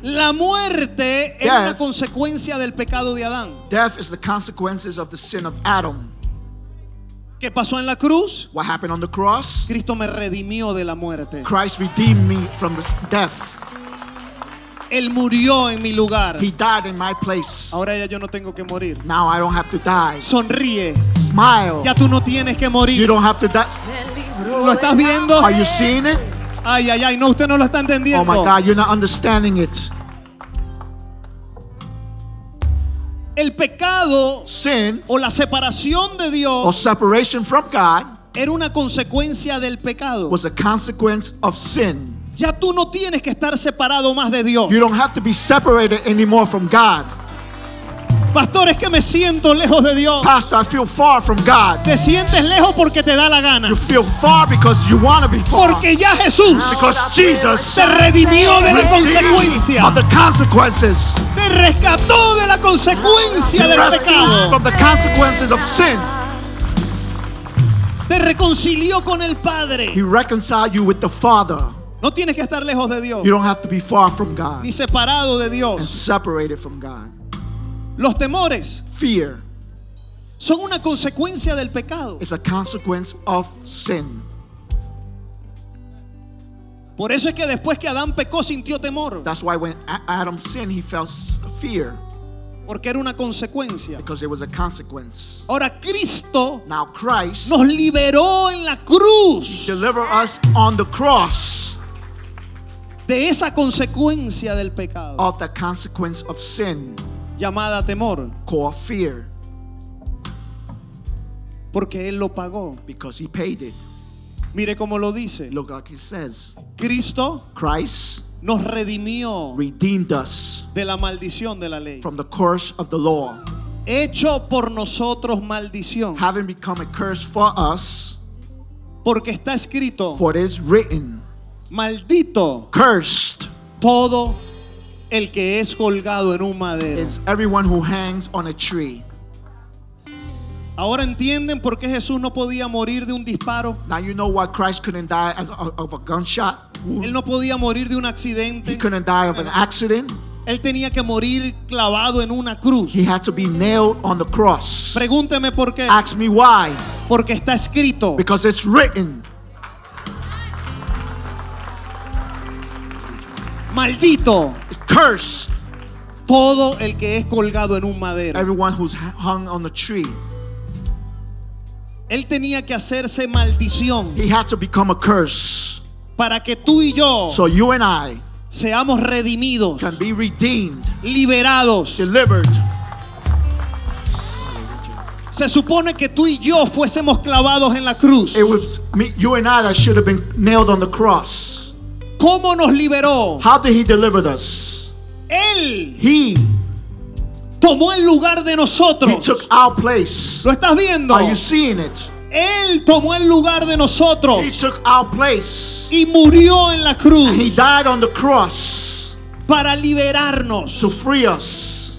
La muerte es Death. una consecuencia del pecado de Adán. Death is the consequences of the sin of Adam. ¿Qué pasó en la cruz? What happened on the cross? Cristo me redimió de la muerte. Christ redeemed me from death. Él murió en mi lugar. He died in my place. Ahora ya yo no tengo que morir. Now I don't have to die. Sonríe. Smile. Ya tú no tienes que You morir. don't have to die. ¿Lo estás viendo? Are you seeing it? Ay, ay, ay. No, usted no lo está Oh entendiendo. my God, you're not understanding it. El pecado Sin o la separación de or Dios separation from God era una consecuencia del pecado. was a consequence of sin. Ya tú no tienes que estar separado más de Dios. You don't have to be separated anymore from God. Pastor, es que me siento lejos de Dios. Pastor, I feel far from God. Te sientes lejos porque te da la gana. You feel far because you want to be far. Porque ya Jesús Because Jesus te redimió de la consecuencia. of the consequences. Te rescató de la consecuencia del pecado. from the consequences of sin. Te reconcilió con el Padre. He reconciled you with the Father. No tienes que estar lejos de Dios. You don't have to be far from God Ni separado de and Dios. separated from God. Los temores Fear son una consecuencia del pecado. is a consequence of sin. Por eso es que después que Adán pecó sintió temor. That's why when A- Adam sinned, he felt s- fear Porque era una consecuencia. because it was a consequence. Ahora Cristo Now Christ nos liberó en la cruz delivered us on the cross de esa consecuencia del pecado of the consequence of sin llamada temor. called fear Porque Él lo pagó. because he paid it. Mire cómo lo dice. Look like he says. Cristo Christ nos redimió redeemed us de la maldición de la ley. from the curse of the law, Hecho por nosotros maldición. having become a curse for us, Porque está escrito, for it is written, maldito cursed todo el que es colgado en un madero. is everyone who hangs on a tree. Ahora entienden por qué Jesús no podía morir de un disparo. Now you know why Christ couldn't die as of a gunshot. Él no podía morir de un He accidente. couldn't die of an accident. Él tenía que morir clavado en una cruz. He had to be nailed on the cross. Pregúnteme por qué. Ask me why. Porque está escrito. Because it's written. Maldito cursed. todo el que es colgado en un madero. Everyone who's hung on the tree. Él tenía que hacerse maldición He had to become a curse. para que tú y yo So you and I seamos redimidos, can be redeemed, liberados. delivered. Se supone que tú y yo fuésemos clavados en la cruz. It was me, you and I that should have been nailed on the cross. ¿Cómo nos liberó? How did he deliver us? Él He, tomó el lugar de he nosotros. took our place. ¿Lo estás viendo? Are you seeing it? Él tomó el lugar de He nosotros took our place. y murió en la He cruz died on the cross para liberarnos, to free us,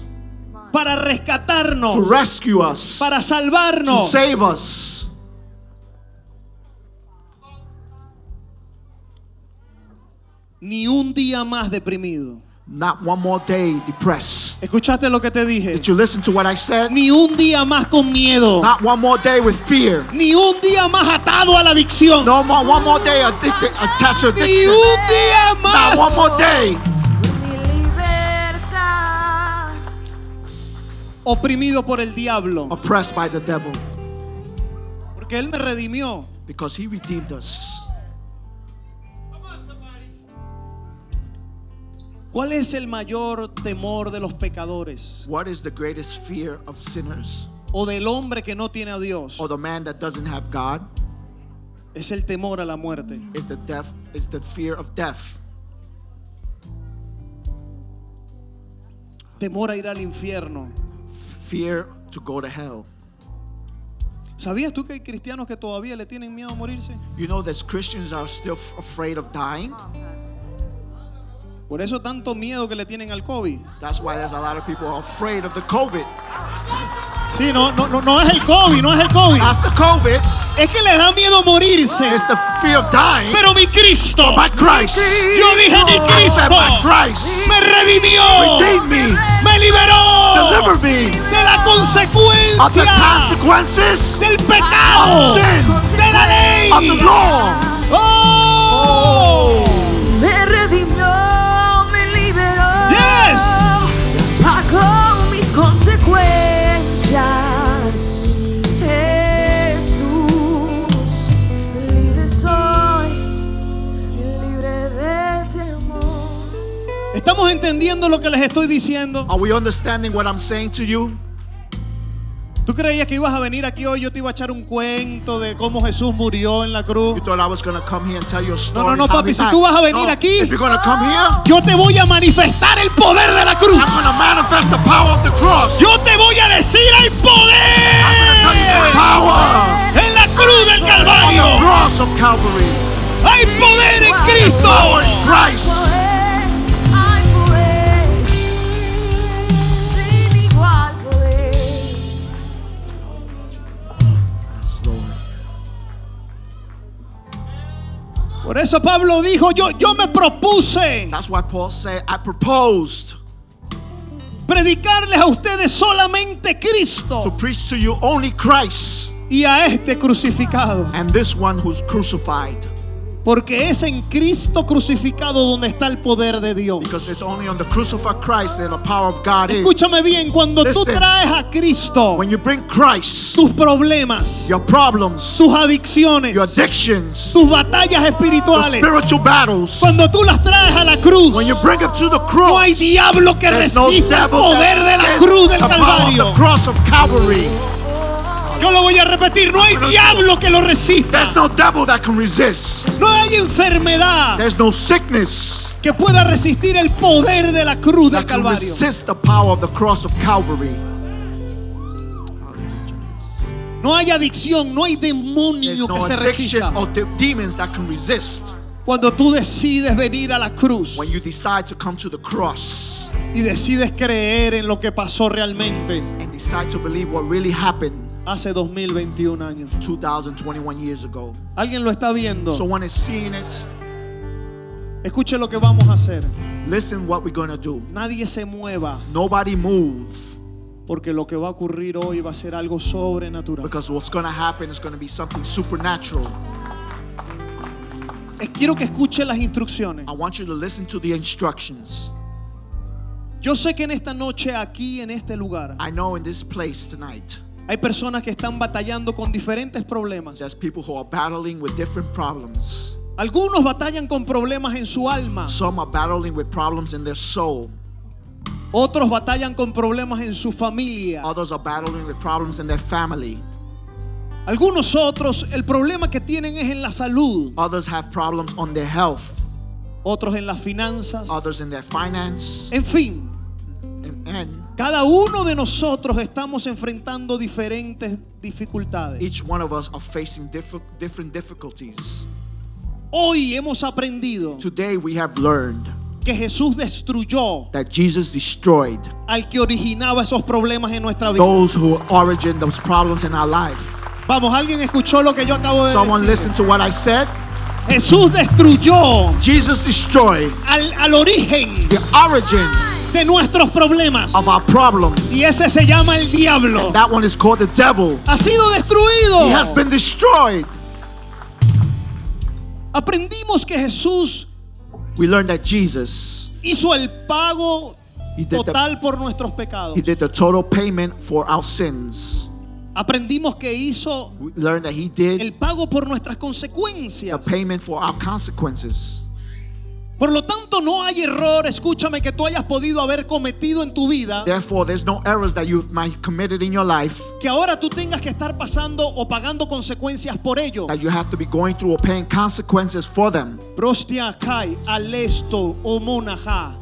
para to rescatarnos, rescue us, para to salvarnos. save us. Ni un día más deprimido. Not one more day depressed. ¿Escuchaste lo que te dije? Did you listen to what I said? Ni un día más con miedo. Not one more day with fear. Ni un día más atado a la adicción. No more, one more day addicted, attached to Ni addiction. un día Not one más. more day. Oprimido por el diablo. oppressed by the devil Porque Él me redimió. because he redeemed us. ¿Cuál es el mayor temor de los pecadores What is the greatest fear of sinners o del hombre que no tiene a Dios? or the man that doesn't have God? Es el temor a la muerte. Is the death is the fear of death. Temor a ir al infierno. Fear to go to hell. ¿Sabías tú que hay cristianos que todavía le tienen miedo a morirse? You know that Christians are still afraid of dying. Por eso tanto miedo que le tienen al COVID. That's why there's a lot of people afraid of the COVID. Sí, no, no, no, no es el COVID, no es el COVID. That's the COVID. Es que le da miedo morirse. It's the fear of dying. Pero mi Cristo, by Christ. yo dije mi Cristo, by Christ. me redimió, Redeem me. me liberó Deliver me de la of the consecuencia consequences del pecado, of sin, de la ley. of the law. ¡Oh! Entendiendo lo que les estoy diciendo? Are we understanding what I'm saying to you? ¿Tú creías que ibas a venir aquí hoy? Yo te iba a echar un cuento de cómo Jesús murió en la cruz. No, no, how papi, si tú vas a venir No, aquí- here, Yo te voy a manifestar el poder de la cruz. I'm going to manifest the power of the cross. Yo te voy a decir the poder en la cruz del Calvario. Hay poder en Cristo. Por eso Pablo dijo, yo, yo me propuse That's why Paul said, I proposed predicarles a ustedes solamente to Cristo preach to you only Christ y a este crucificado. and this one who's crucified. Porque es en Cristo crucificado donde está el poder de Dios. Escúchame bien, cuando tú traes a Cristo When you bring Christ, tus problemas, your problems, tus adicciones, your addictions, tus batallas espirituales, spiritual battles, cuando tú las traes a la cruz, when you bring them to the no hay cross, diablo que no resista el poder de la cruz del Calvario. Yo lo voy a repetir, no hay diablo que lo resista. There's no devil that can resist. No hay enfermedad There's no sickness que pueda resistir el poder de la cruz del that can Calvario. resist the power of the cross of Calvary. No hay adicción, no hay There's demonio no que se addiction resista. or de- demons that can resist Cuando tú decides venir a la cruz when you decide to come to the cross y decides creer en lo que pasó realmente and decide to believe what really happened hace 2021 años. 2021 years ago. ¿Alguien lo está viendo? Someone is seeing it. Escuche lo que vamos a hacer. Listen what we're going to do. Nadie se mueva Nobody move porque lo que va a ocurrir hoy va a ser algo sobrenatural. because what's going to happen is going to be something supernatural. Quiero que escuche las instrucciones. I want you to listen to the instructions. Yo sé que en esta noche aquí en este lugar I know in this place tonight, hay personas que están batallando con diferentes problemas. there's people who are battling with different problems. Algunos batallan con problemas en su alma, Some are battling with problems in their soul. otros batallan con problemas en su familia. Others are battling with problems in their family. Algunos otros el problema que tienen es en la salud, Others have problems on their health. otros en las finanzas. Others in their finance. En fin, And, and cada uno de nosotros estamos enfrentando diferentes dificultades. each one of us are facing different, difficulties. Hoy hemos aprendido Today we have learned que Jesús destruyó that Jesus destroyed al que originaba esos problemas en nuestra vida. those who origin those problems in our life. Vamos, ¿alguien escuchó lo que yo acabo de Someone decir? listen to what I said. Jesús destruyó Jesus destroyed al, al origen the origin de nuestros problemas. of our problems. Y ese se llama el diablo. That one is called the devil. Ha sido destruido. He has been destroyed. Aprendimos que Jesús We learned that Jesus, hizo el pago did the- total por nuestros pecados. he did the total payment for our sins. Aprendimos que hizo We learned that he did el pago por nuestras the consecuencias. payment for our consequences. Por lo tanto, no hay error, escúchame, que tú hayas podido haber cometido en tu vida Therefore, there's no errors that you might have committed in your life que ahora tú tengas que estar pasando o pagando consecuencias por ello. that you have to be going through or paying consequences for them. Prostia kai, alesto o monaja.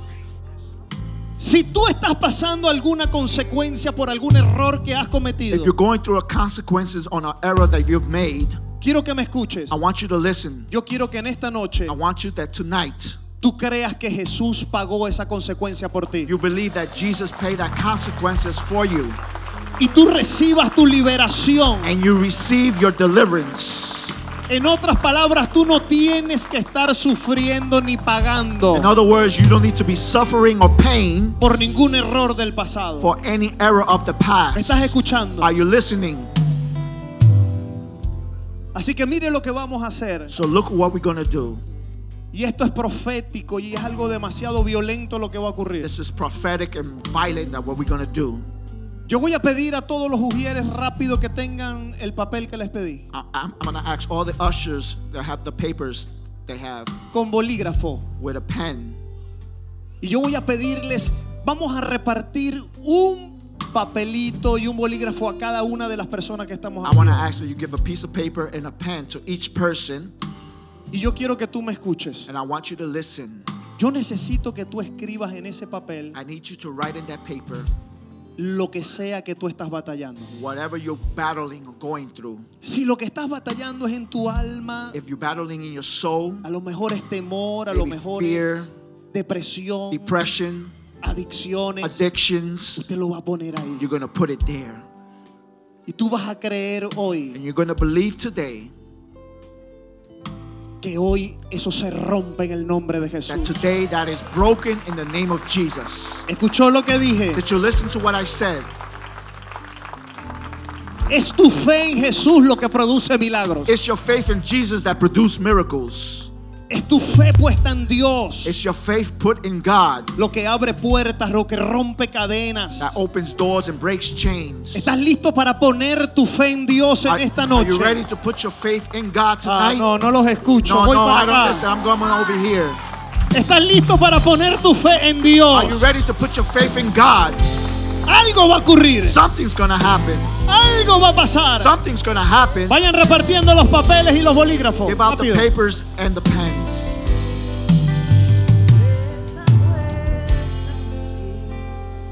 Si tú estás pasando alguna consecuencia por algún error que has cometido, If you're going through a consequences on an error that you've made, quiero que me escuches. I want you to listen. Yo quiero que en esta noche I want you that tonight tú creas que Jesús pagó esa consecuencia por ti. you believe that Jesus paid that consequences for you Y tú recibas tu liberación. and you receive your deliverance. En otras palabras, tú no tienes que estar sufriendo ni pagando In other words, you don't need to be suffering or paying por ningún error del pasado. for any error of the ¿Me past. estás escuchando? Are you listening? Así que mire lo que vamos a hacer. So look what we're going to do. Y esto es profético y es algo demasiado violento lo que va a ocurrir. This is prophetic and violent that what we're going to do. Yo voy a pedir a todos los ujieres rápido que tengan el papel que les pedí. I- I'm, I'm going to ask all the ushers that have the papers they have Con bolígrafo. with a pen. Y yo voy a pedirles, vamos a repartir un papelito y un bolígrafo a cada una de las personas que estamos I aquí. want to ask that you give a piece of paper and a pen to each person, Y yo quiero que tú me escuches. and I want you to listen. Yo necesito que tú escribas en ese papel I need you to write in that paper lo que sea que tú estás batallando. whatever you're battling or going through. Si lo que estás batallando es en tu alma, If you're battling in your soul, a lo mejor es temor, a lo mejor fear, es depresión, depression, adicciones, addictions, usted lo va a poner ahí. you're to put it there. Y tú vas a creer hoy And you're to believe today que hoy eso se rompe en el nombre de that Jesús. today that is broken in the name of Jesus. ¿Escuchó lo que dije? Did you listen to what I said? Es tu fe en Jesús lo que produce milagros. It's your faith in Jesus that produce miracles. Es tu fe puesta en Dios It's your faith put in God lo que abre puertas, lo que rompe cadenas. that opens doors and breaks chains. ¿Estás listo para poner tu fe en Dios en Are, esta are you noche? ready to put your faith in God Ah, tonight? no, no los escucho. no, Voy no, I para listen. I'm going over here. ¿Estás listo para poner tu fe en Dios? Are you ready to put your faith in God? Algo va a ocurrir. Something's to happen. Algo va a pasar. Something's to happen. Vayan repartiendo los papeles y los bolígrafos. Give out the papers and the pens.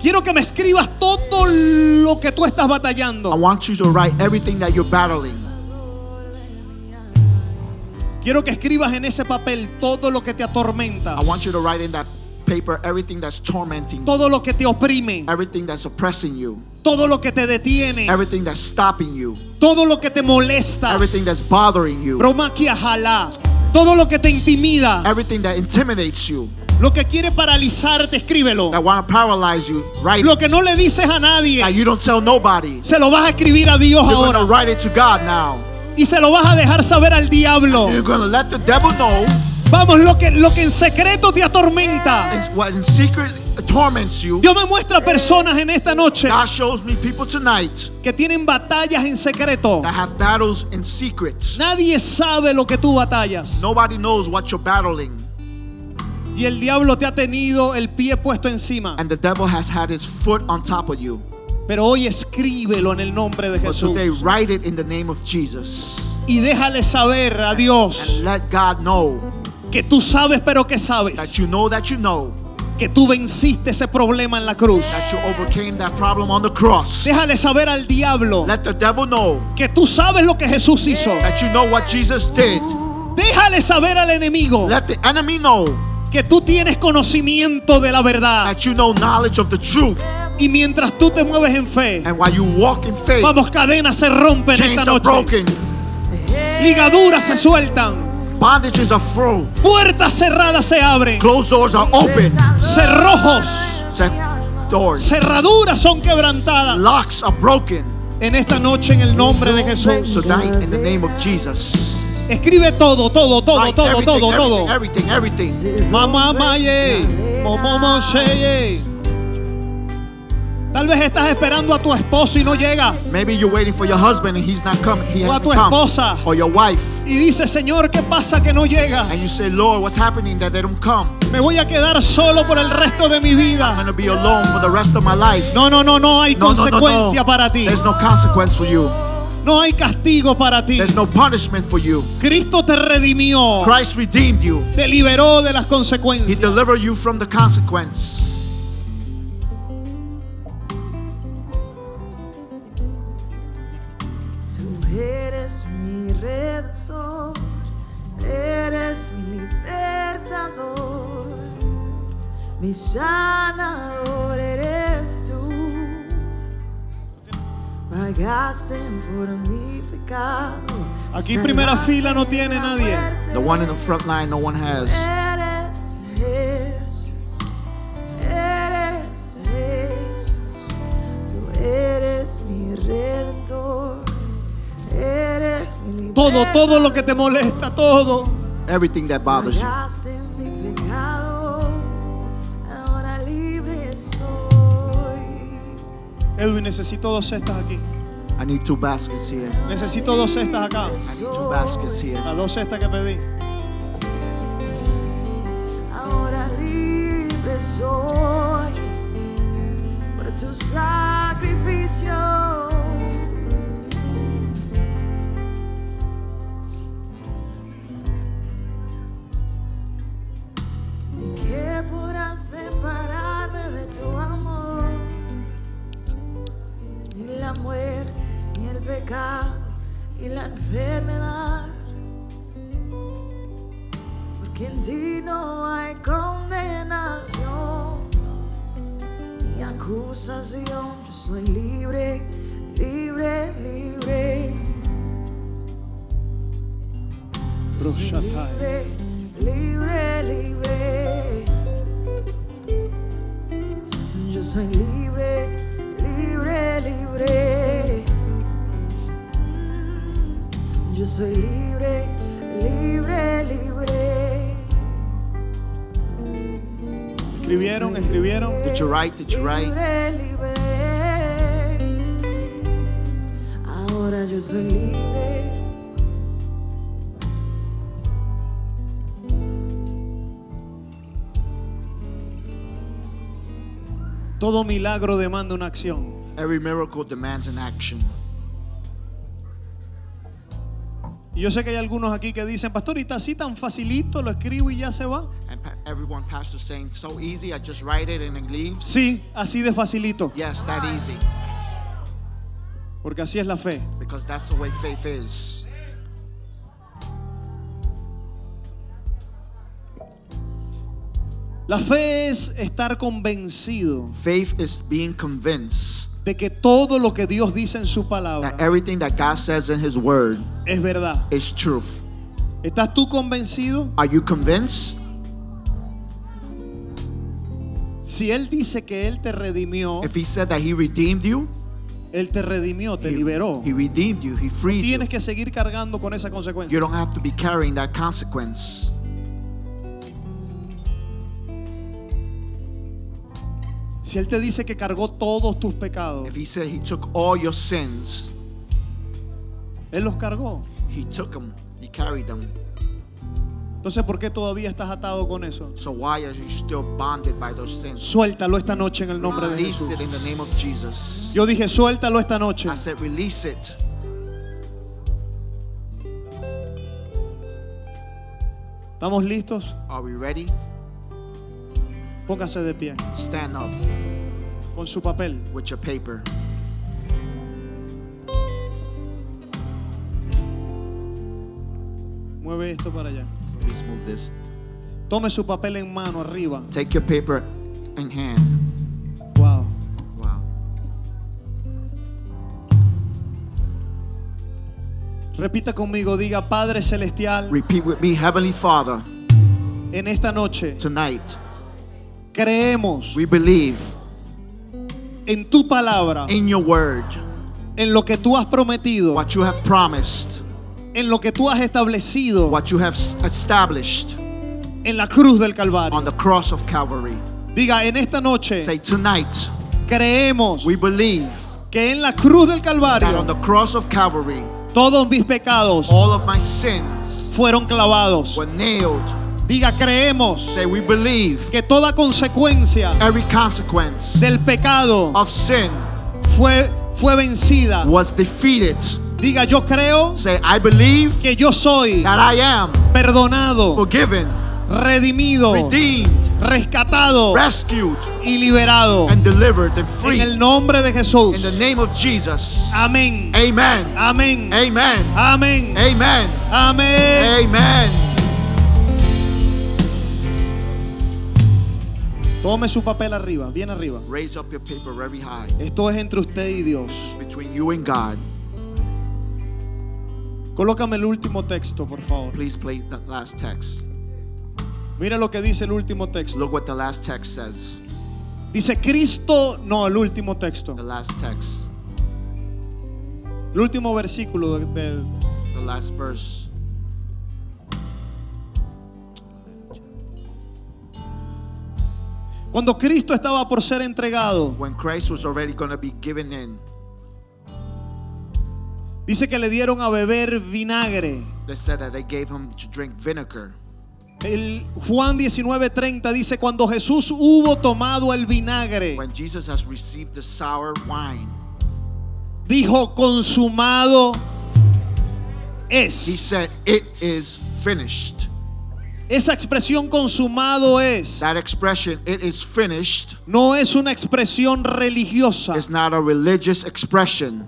Quiero que me escribas todo lo que tú estás I batallando. want you to write everything that you're battling. Quiero que escribas en ese papel todo lo que te atormenta, I want you to write in that paper everything that's tormenting you, todo lo que te oprime, everything that's oppressing you, todo lo que te detiene, everything that's stopping you, todo lo que te molesta. everything that's bothering you. Todo lo que te intimida, everything that intimidates you, lo que quiere paralizarte, escríbelo. that want to paralyze you, write Lo it. que no le dices a That nadie, you don't tell nobody. se lo vas a escribir a Dios You're going to ahora. write it to God now. Y se lo vas a dejar saber al diablo. You're going to let the devil know Vamos, lo que, lo que en secreto te atormenta. and what in secret torments you. Dios me muestra personas en esta noche God shows me people tonight que tienen batallas en secreto. that have battles in secret. Nadie sabe lo que tú batallas. Nobody knows what you're battling. Y el diablo te ha tenido el pie puesto encima. And the devil has had his foot on top of you. Pero hoy escríbelo en el nombre de But Jesús. today, write it in the name of Jesus. Y déjale saber a Dios And let God know que tú sabes, pero que sabes that you know that you know que tú venciste ese problema en la cruz. that you overcame that problem on the cross. Déjale saber al diablo Let the devil know que tú sabes lo que Jesús hizo. that you know what Jesus did. Déjale saber al enemigo Let the enemy know que tú tienes conocimiento de la verdad. that you know knowledge of the truth. Y mientras tú te mueves en fe, And while you walk in faith, vamos, cadenas se rompen esta noche. broken, Ligaduras se sueltan. Bondages are thrown, Puertas cerradas se abren. closed doors are open, Cerrojos, doors, cerraduras son quebrantadas. locks are broken. En esta noche en el nombre de Jesús. Tonight, in the name of Jesus. Escribe todo, todo, todo, Write todo, everything, todo, todo. everything, everything, everything. Mamá maye, seye. Tal vez estás esperando a tu esposo y no llega. Maybe you're waiting for your husband and he's not coming. He O a tu come. esposa. Or your wife. Y dice, Señor, ¿qué pasa que no llega? and you say, Lord, what's happening that they don't come? Me voy a quedar solo por el resto de mi I'm vida. be alone for the rest of my life. No, no, no, no hay No, consecuencia no. para ti. There's no consequence for you. No hay castigo para ti. There's no punishment for you. Cristo te redimió. Christ redeemed you. Te liberó de las He consecuencias. delivered you from the consequence. Mi sanador eres tú. Pagaste por mi pecado. Aquí primera fila no tiene nadie. The one in the front line, no one has. Eres Jesús, eres Jesús, tú eres mi redentor, eres mi Todo, todo lo que te molesta, todo. Everything that bothers you. Edwin, necesito dos cestas aquí. I need two baskets here. Necesito dos cestas acá. I need two baskets here. Las dos cestas que pedí. Ahora libre soy por tu sacrificio. ¿Y qué podrá separarme la muerte, ni el pecado, ni la enfermedad. Porque en ti no hay condenación ni acusación. Yo soy libre, libre, libre. Yo soy libre, libre, libre. Yo soy libre, libre, libre. Yo soy libre, libre, libre. Escribieron, escribieron. Did you write? Did you write? Libre, libre. Ahora yo soy libre. Todo milagro demanda una acción. Every miracle demands an action. Y yo sé que hay algunos aquí que dicen, pastorita, así tan facilito, lo escribo y ya se va. And pa- everyone, pastor, saying, so easy, I just write it and it leaves. Sí, así de facilito. Yes, that easy. Porque así es la fe. Because that's the way faith is. La fe es estar convencido Faith is being convinced de que todo lo que Dios dice en su that palabra everything that God says in His Word es verdad. is truth. ¿Estás tú convencido? Are you convinced? Si Él dice que Él te redimió, If He said that He redeemed you, Él te redimió, te He, liberó. he redeemed you, He freed you. Tienes que seguir cargando con esa consecuencia. You don't have to be carrying that consequence. Si Él te dice que cargó todos tus pecados, If He said He took all your sins, Él los cargó. He took them, He carried them. Entonces, ¿por qué todavía estás atado con eso? So why are you still bonded by those sins? Suéltalo esta noche en el nombre de Release Jesús. it in the name of Jesus. Yo dije, suéltalo esta noche. I said, release it. ¿Estamos listos? Are we ready? Póngase de pie Stand up con su papel. with your paper. Mueve esto para allá. Please move this. Tome su papel en mano arriba. Take your paper in hand. Wow. Wow. Repita conmigo, diga Padre Celestial, Repeat with me, Heavenly Father, en esta noche tonight creemos we believe en tu palabra, in your word en lo que tú has prometido, what you have promised, en lo que tú has establecido what you have established en la cruz del on Calvario. the cross of Calvary. Diga, en esta noche Say, tonight creemos we believe que en la cruz del that on Calvario the cross of Calvary Todos mis pecados All of my sins fueron clavados. were nailed. Diga, creemos Say, we believe que toda consecuencia every consequence del pecado of sin fue, fue vencida. was defeated. Diga, yo creo Say, I believe que yo soy that I am perdonado, forgiven, redimido, redeemed, rescatado rescued, y liberado. and delivered and En free. el nombre de In Jesús. the name of Jesus. Amén. Amen. Amén. Amen. Amén. Amen. Amén. Amen. Tome su papel arriba, bien arriba. Raise up your paper very high. Esto es entre usted y Dios. It's between you and God. Colócame el último texto, por favor. Please play that last text. Mira lo que dice el último texto. Look what the last text says. Dice Cristo, no, el último texto. The last text. El último versículo de- del The last verse. Cuando Cristo estaba por ser entregado, When Christ was already going to be given in, dice que le dieron a beber vinagre. they said that they gave him to drink vinegar. El Juan 19:30 dice cuando Jesús hubo tomado el vinagre, When Jesus has received the sour wine, dijo consumado he es. said, It is finished. Esa expresión consumado es That expression, it is finished, no es una expresión religiosa. is not a religious expression.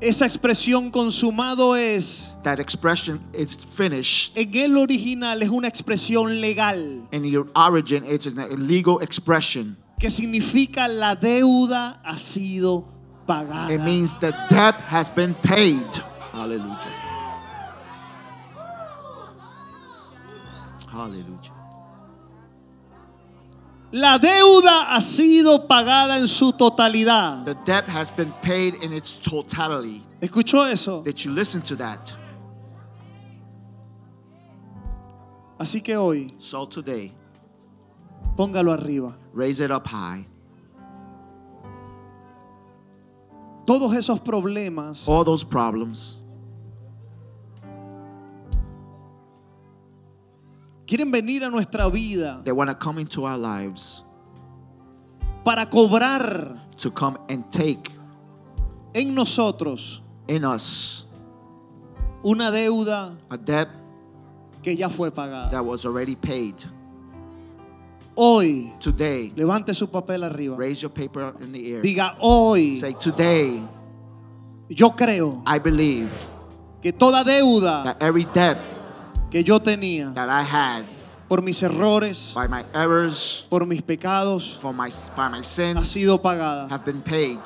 Esa expresión consumado es That expression, it's finished. en el original es una expresión legal In your origin, it's an illegal expression. que significa la deuda ha sido pagada. It means the debt has been paid. Hallelujah. Hallelujah. La deuda ha sido pagada en su totalidad. The debt has been paid in its totality. ¿Escuchó eso? Did you listen to that? Así que hoy, So today, póngalo arriba. raise it up high. Todos esos problemas All those problems quieren venir a nuestra vida they want to come into our lives para cobrar to come and take en nosotros in us una deuda a debt que ya fue pagada. that was already paid. Hoy, Today, levante su papel arriba. raise your paper in the air. Diga, hoy Say, Today, yo creo I believe que toda deuda that every debt que yo tenía that I had por mis errores, by my errors, por mis pecados, for my by my ha sins, sido pagada have been paid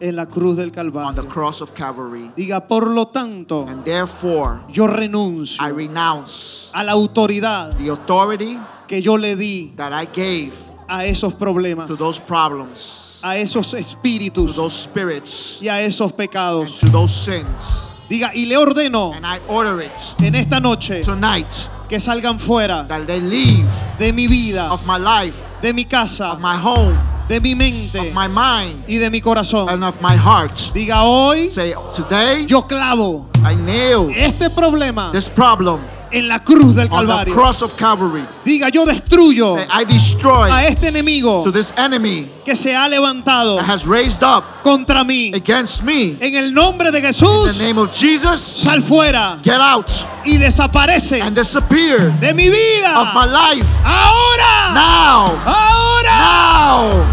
en la cruz del on the Calvario. cross of Calvary. Diga, por lo tanto, And therefore, yo renuncio I renounce a la autoridad the authority que yo le di that I gave a esos problemas, to those problems, a esos to espíritus those spirits, y a esos and pecados. to those sins. Diga, y le ordeno And I order it en esta noche tonight que salgan fuera that they leave de mi vida, of my life, de mi casa, of my home, de mi mente of my mind, y de mi corazón. and of my heart. Diga, hoy Say, today yo clavo I nail este problema this problem en la cruz del Calvario. cross of Calvary. Diga, yo destruyo Say, I destroy a este enemigo to this enemy que se ha levantado that has raised up contra mí. against me. In En el nombre de the Jesús, name of Jesus, sal fuera get out y desaparece and disappear de mi vida. of my life Ahora, now, ahora,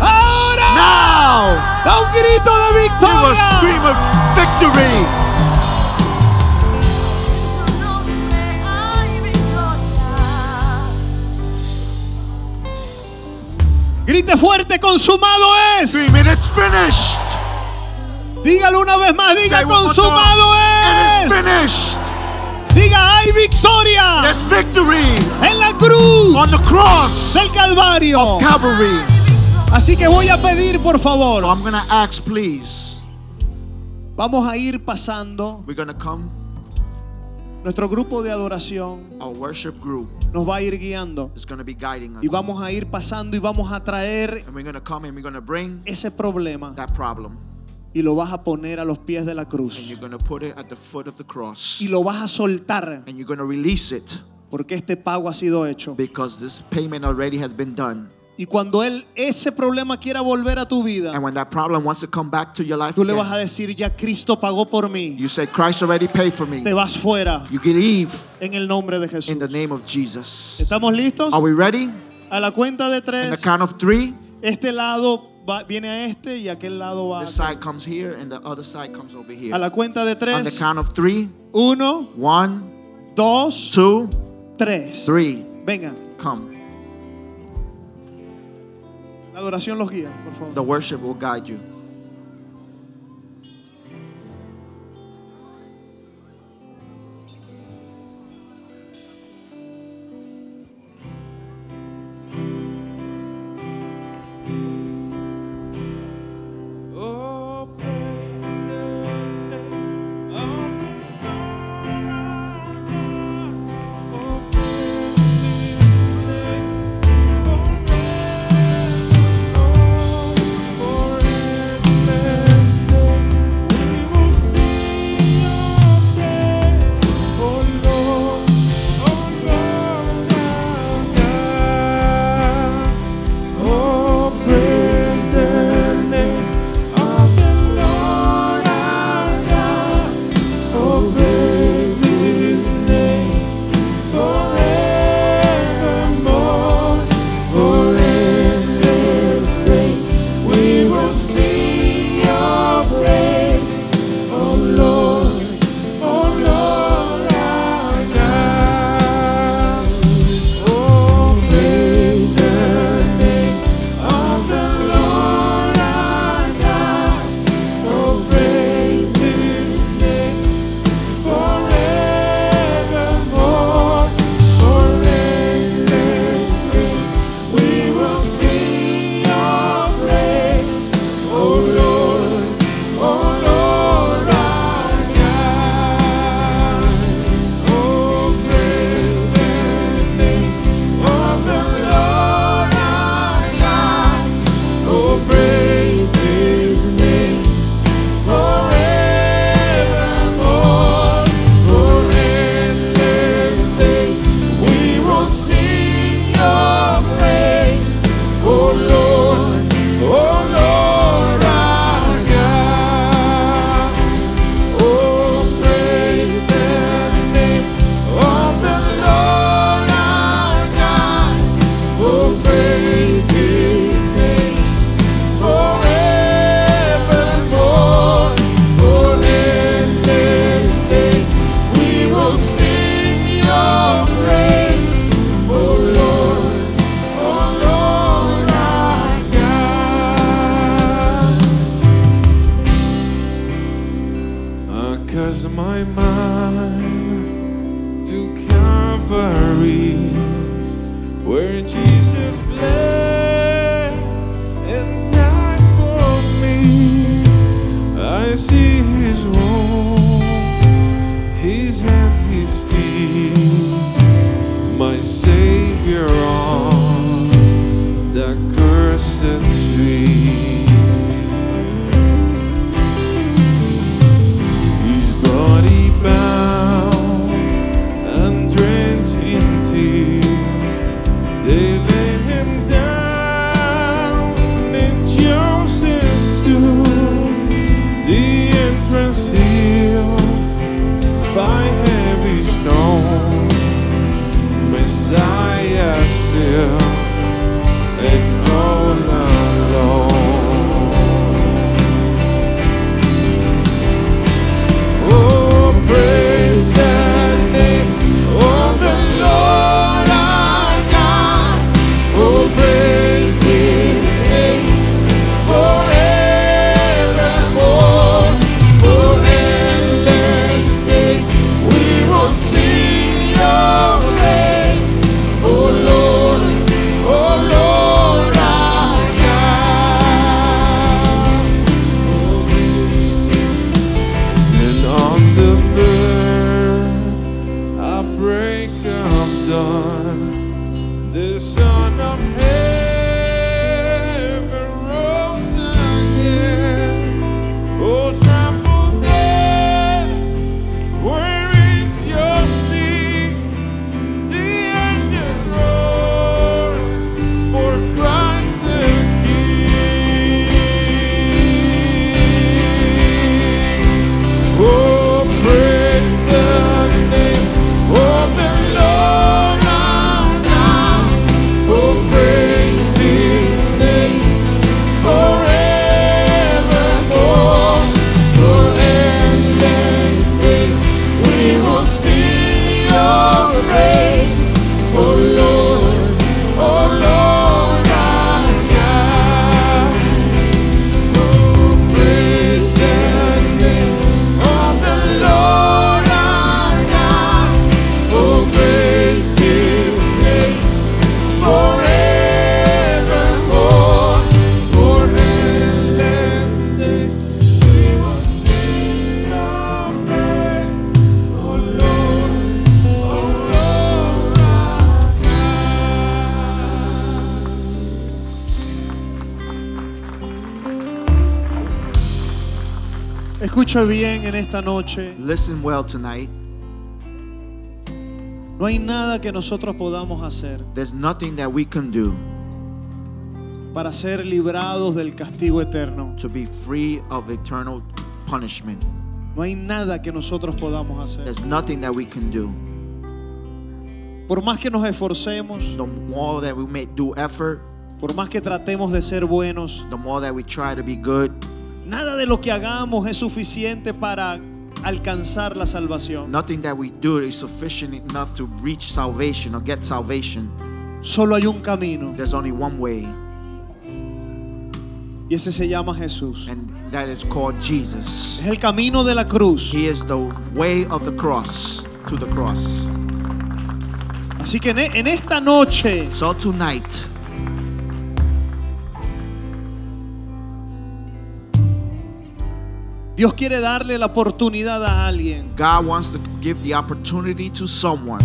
ahora. Da un grito de victoria. Grite fuerte, consumado es. Scream it, it's finished. Dígalo una vez más, diga Say consumado es. finished. Diga hay victoria There's victory en la cruz on the cross, del Calvario. Calvary. Así que voy a pedir, por So favor, I'm gonna ask, please. vamos a ir pasando. We're gonna come. Nuestro grupo de adoración Our worship group nos va a ir guiando is gonna be guiding us, y vamos a ir pasando y vamos a traer and we're gonna come and we're gonna bring ese problema that problem y lo vas a poner a los pies de la cruz. and you're going to put it at the foot of the cross. Y lo vas a soltar And you're going to release it porque este pago ha sido hecho. because this payment already has been done. Y cuando él ese problema quiera volver a tu vida, And when that problem wants to come back to your life, tú le vas a decir, ya Cristo pagó por mí. you say, Christ already paid for me. Te vas fuera You leave en el nombre de Jesús. in the name of Jesus. ¿Estamos listos? Are we ready? A la cuenta de In the tres, count of three, este lado va- viene a este y aquel lado va a this side comes here and the other side comes over here. A la cuenta de On the tres, count of three, uno, one, dos, two, tres. three, Vengan, come. La adoración los guía, por favor. The worship will guide you. Escucha bien en esta noche. Listen well tonight. No hay nada que nosotros podamos hacer There's nothing that we can do para ser librados del castigo eterno. to be free of eternal punishment. No hay nada que nosotros podamos hacer. There's nothing that we can do. Por más que nos esforcemos, The more that we may do effort, por más que tratemos de ser buenos, the more that we try to be good, de lo que hagamos es suficiente para alcanzar la salvación. nothing that we do is sufficient enough to reach salvation or get salvation. Solo hay un camino There's only one way, y ese se llama Jesús. and that is called Jesus. Es el camino de la cruz. He is the way of the cross to the cross. Así que en, e- en esta noche So tonight, Dios quiere darle la oportunidad a alguien God wants to give the opportunity to someone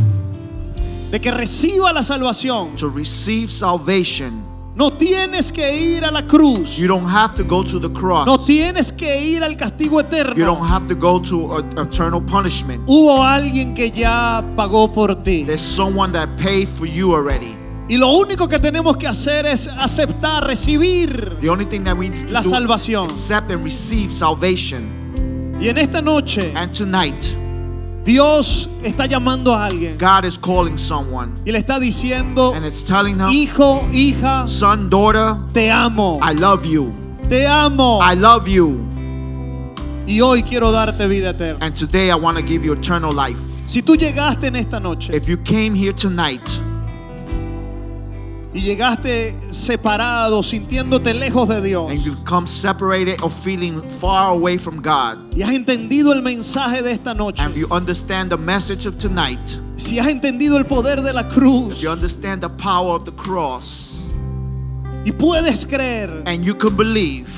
de que reciba la salvación. to receive salvation. No tienes que ir a la cruz. You don't have to go to the cross. No tienes que ir al castigo You don't eterno. have to go to a- eternal punishment. Hubo alguien que ya pagó por ti. There's someone that paid for you already. Y lo único que tenemos que hacer es aceptar, recibir. The only thing that we need to La do salvación. is accept and receive salvation. Y en esta noche And tonight, Dios está llamando a alguien God is calling someone y le está diciendo, and it's telling them, hijo, hija, son, daughter, te amo, I love you. te amo. I love you. Y hoy quiero darte vida eterna. And today I want to give you eternal life. Si tú llegaste en esta noche If you came here tonight y llegaste separado, sintiéndote lejos de Dios, and you come separated or feeling far away from God, y has entendido el mensaje de esta noche, and you understand the message of tonight, si has entendido el poder de la if cruz you understand the power of the cross, y puedes creer, and you can believe,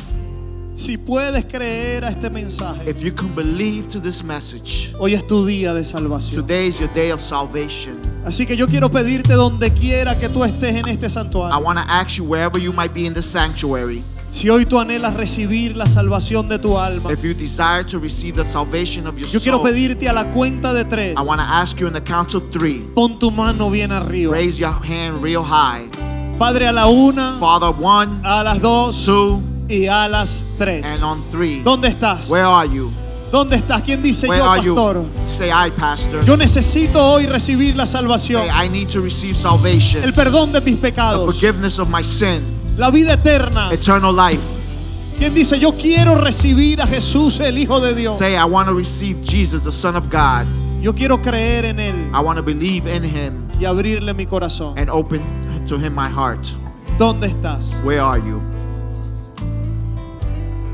si puedes creer a este mensaje, if you can believe to this message, hoy es tu día de salvación. today is your day of salvation. Así que yo quiero pedirte donde quiera que tú estés en este I santuario. want to ask you wherever you might be in the sanctuary, Si hoy tú anhelas recibir la salvación de tu alma, if you desire to receive the salvation of your yo quiero soul, pedirte a la cuenta de tres, I want to ask you in the count of three, pon tu mano bien arriba. raise your hand real high. Padre a la una, Father, one, a las dos two, y a las tres. and on three. ¿Dónde estás? Where are you? ¿Dónde estás? ¿Quién dice Where yo, pastor? Say I, Pastor. Yo necesito hoy recibir la salvación, Say I need to receive salvation, el perdón de mis the pecados, forgiveness of my sin, la vida eterna. eternal life. ¿Quién dice yo quiero recibir a Jesús, el Hijo de Dios? Say I want to receive Jesus, the Son of God. Yo quiero creer en Él I want to believe in Him y abrirle mi corazón. and open to Him my heart. ¿Dónde estás? Where are you?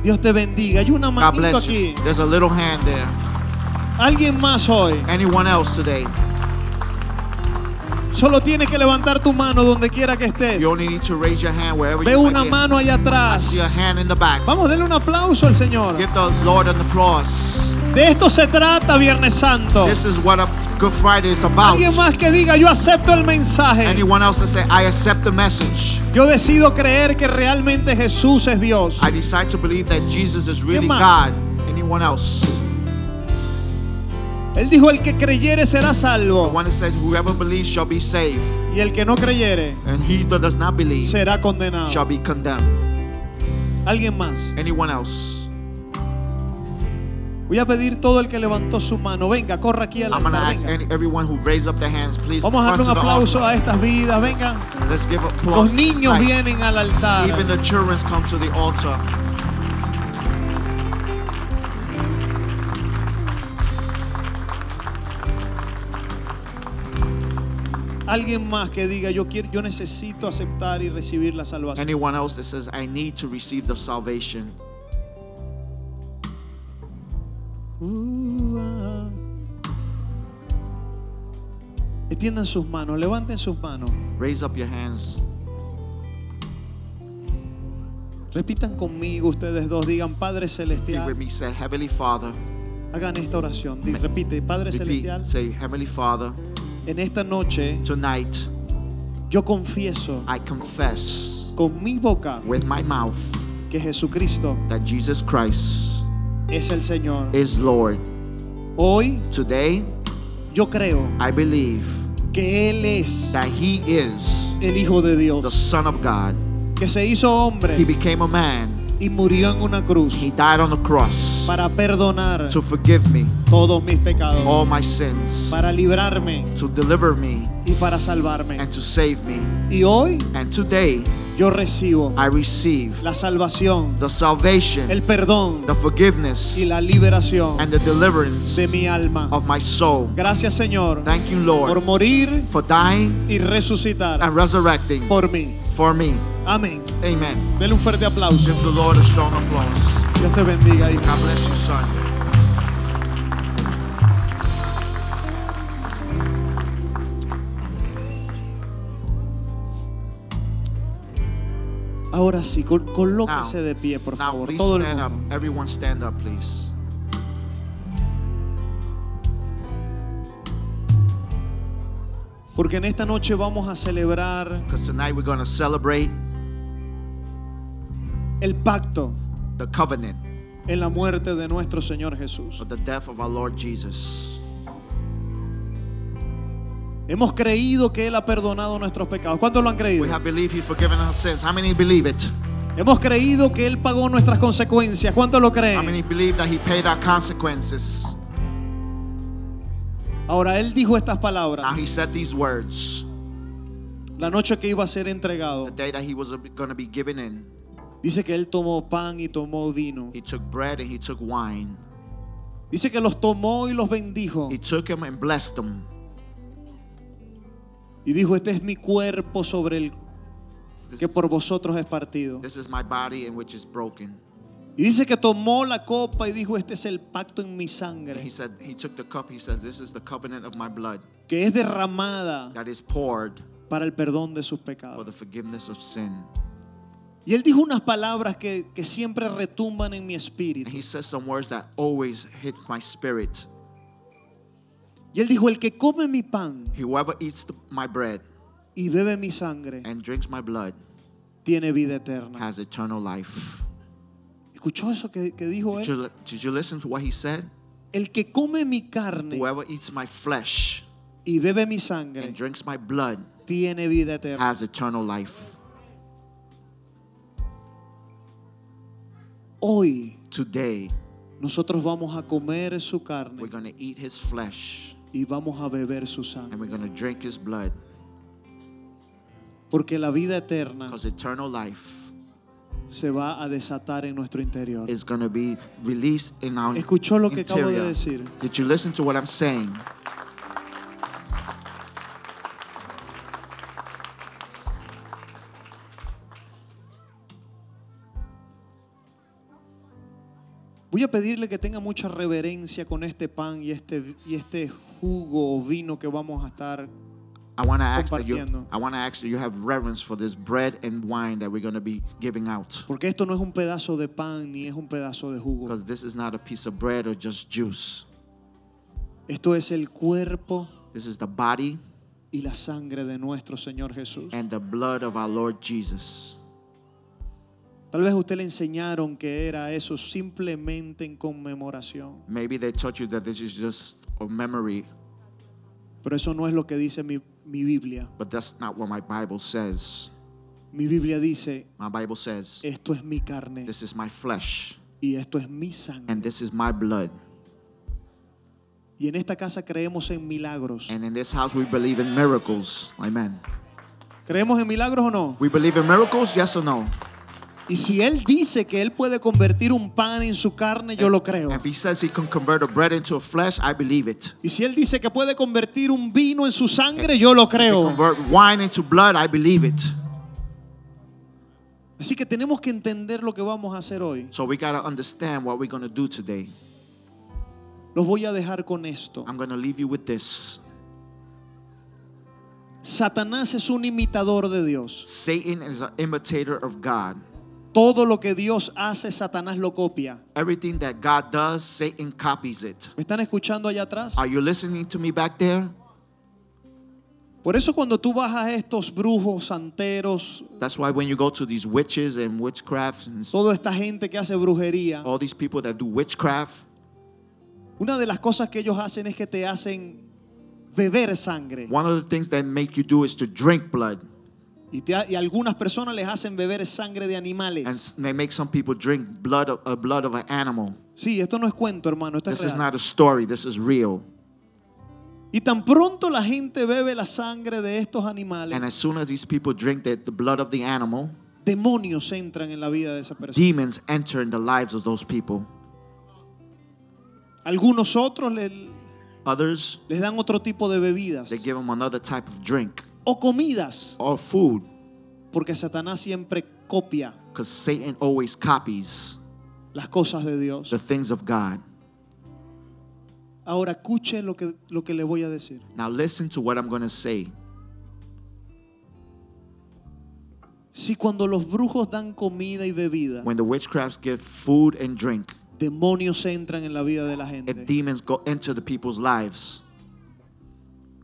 Dios te bendiga. Hay una God manito bless aquí. you. There's a little hand there. Alguien más hoy. Anyone else today? Solo tienes que levantar tu mano donde quiera que estés. You only need to raise your hand wherever Ve you una mano allá atrás. a hand in the back. Vamos, denle un aplauso al Señor. Give the Lord an applause. De esto se trata Viernes Santo. This is what a Good Friday is about. Alguien más que diga, yo acepto el mensaje. Anyone else that say, I accept the message. Yo decido creer que realmente Jesús es Dios. I decide to believe that Jesus is really? God. Anyone else? Él dijo, el que creyere será The salvo. one that says, whoever believes shall be saved, Y el que no creyere and he that does not believe será condenado. shall be condemned. Alguien más. Anyone else? Voy a pedir todo el que levantó su mano. Venga, corra aquí al I'm going to altar, ask venga. any, everyone who raised up their hands, please. Vamos a darle un to the aplauso a estas vidas. Vengan. Let's give applause. Los niños vienen al altar. Even the children come to the altar. Alguien más que diga, yo quiero, yo necesito aceptar y recibir la salvación. Anyone else that says, I need to receive the salvation. Uh, ah. Extiendan sus manos, levanten sus manos. Raise up your hands. Repitan conmigo ustedes dos, digan Padre Celestial. with me. Say, Heavenly Father. Hagan esta oración. Repite, Padre Repeat. Celestial. Say, Heavenly Father. En esta noche Tonight, yo confieso I confess con mi boca with my mouth que Jesucristo that Jesus Christ es el Señor. is Lord. Hoy Today, yo creo I believe que Él es that He is el Hijo de the Dios, Son of God. que se hizo He hombre became a man. Y murió en una cruz He died on the cross para perdonar to forgive me todos mis pecados, all my sins, para librarme to deliver me y para salvarme. and to save me. Y hoy And today, yo recibo I receive la salvación, the salvation, el perdón the forgiveness, y la liberación and the deliverance de mi alma. of my soul. Gracias Señor Thank you, por Lord, morir for dying y resucitar and resurrecting por mí. For me. Amén. Amen. Denle un fuerte aplauso. Give the Lord a strong applause. Dios te bendiga. hijo. God bless you, son. Ahora sí, colóquese de pie, por Now, favor. please Todo el stand up. Everyone stand up, please. Porque en esta noche vamos a celebrar Because tonight we're going to celebrate el pacto the covenant en la muerte de nuestro Señor Jesús. of the death of our Lord Jesus. Hemos creído que Él ha perdonado nuestros pecados. ¿Cuántos lo han creído? We have believed He's forgiven our sins. How many believe it? Hemos creído que Él pagó nuestras consecuencias. ¿Cuántos lo How many creen? believe that He paid our consequences? Ahora Él dijo estas Now palabras He said these words la noche que iba a ser the entregado. day that He was going to be given in. Dice que Él tomó pan y tomó vino. He took bread and He took wine. Dice que los tomó y los bendijo. He took them and blessed them. Y dijo, este es mi cuerpo sobre el que por vosotros es partido. this is my body in which is broken. Y dice que tomó la copa y dijo, este es el pacto en mi sangre, he said, He took the cup. He says, This is the covenant of my blood que es derramada that is poured para el perdón de sus for the pecados. forgiveness of sin. Y él dijo unas palabras que, que siempre retumban en mi espíritu. He says some words that always hit my spirit. Y él dijo, el que come mi pan Whoever eats the, my bread y bebe mi sangre and drinks my blood tiene vida eterna. has eternal life. ¿Escuchó eso que, que dijo Did él? you, did you listen to what he said? El que come mi carne Whoever eats my flesh y bebe mi and sangre drinks my blood tiene vida eterna. has eternal life. Hoy Today, nosotros vamos a comer su carne we're going to eat his flesh y vamos a beber su and sangre. we're going to drink his blood Porque la vida eterna because eternal life se va a desatar en nuestro interior. going to be released in our ¿Escuchó lo que acabo de interior. decir? Did you listen to what I'm saying? Voy a pedirle que tenga mucha reverencia con este pan y este, y este jugo o vino que vamos a estar. I want to ask that you. I want to ask that you have reverence for this bread and wine that we're going to be giving out Porque esto no es un pedazo de pan ni es un pedazo de jugo. because this is not a piece of bread or just juice. Esto es el cuerpo This is the body y la sangre de nuestro Señor Jesús. and the blood of our Lord Jesus. Tal vez usted le enseñaron que era eso simplemente en conmemoración. Maybe they taught you that this is just a memory, Pero eso no es lo que dice mi, mi Biblia. but that's not what my Bible says. Mi Biblia dice, My Bible says, esto es mi carne This is my flesh y esto es mi sangre. and this is my blood. Y en esta casa creemos en milagros. And in this house, we believe in miracles. Amen. ¿Creemos en milagros o no? We believe in miracles, yes or no? Y si Él dice que Él puede convertir un pan en su carne, yo lo creo. If he says he can convert a bread into a flesh, I believe it. Y si Él dice que puede convertir un vino en su sangre, yo lo creo. Convert wine into blood, I believe it. Así que tenemos que entender lo que vamos a hacer hoy. So we got to understand what we're going to do today. Los voy a dejar con esto. I'm going to leave you with this. Satanás es un imitador de Dios. Satan is an imitator of God. Todo lo que Dios hace, Satanás lo copia. Everything that God does, Satan copies it. ¿Me están escuchando allá atrás? Are you listening to me back there? Por eso cuando tú vas a estos brujos, santeros, That's why when you go to these witches and witchcraft and s- toda esta gente que hace brujería, all these people that do witchcraft, una de las cosas que ellos hacen es que te hacen beber sangre. one of the things that make you do is to drink blood. Y, te- y algunas personas les hacen beber sangre de And animales. s- they make some people drink blood of, uh, blood of an animal. Sí, esto no es cuento, hermano, esto es This is real. not a story, this is real. Y tan pronto la gente bebe la sangre de estos animales, And as soon as these people drink the, the blood of the animal, demonios entran en la vida de esa persona. demons enter in the lives of those people. Algunos otros le- Others, les dan otro tipo de bebidas they give them another type of drink o comidas, or food porque Satanás siempre copia because Satan always copies las cosas de Dios. the things of God. Ahora escuche lo que, lo que le voy a decir. Now, listen to what I'm going to say. Si cuando los brujos dan comida y bebida, When the witchcrafts give food and drink, demonios entran en la vida de la and gente, demons go into the people's lives,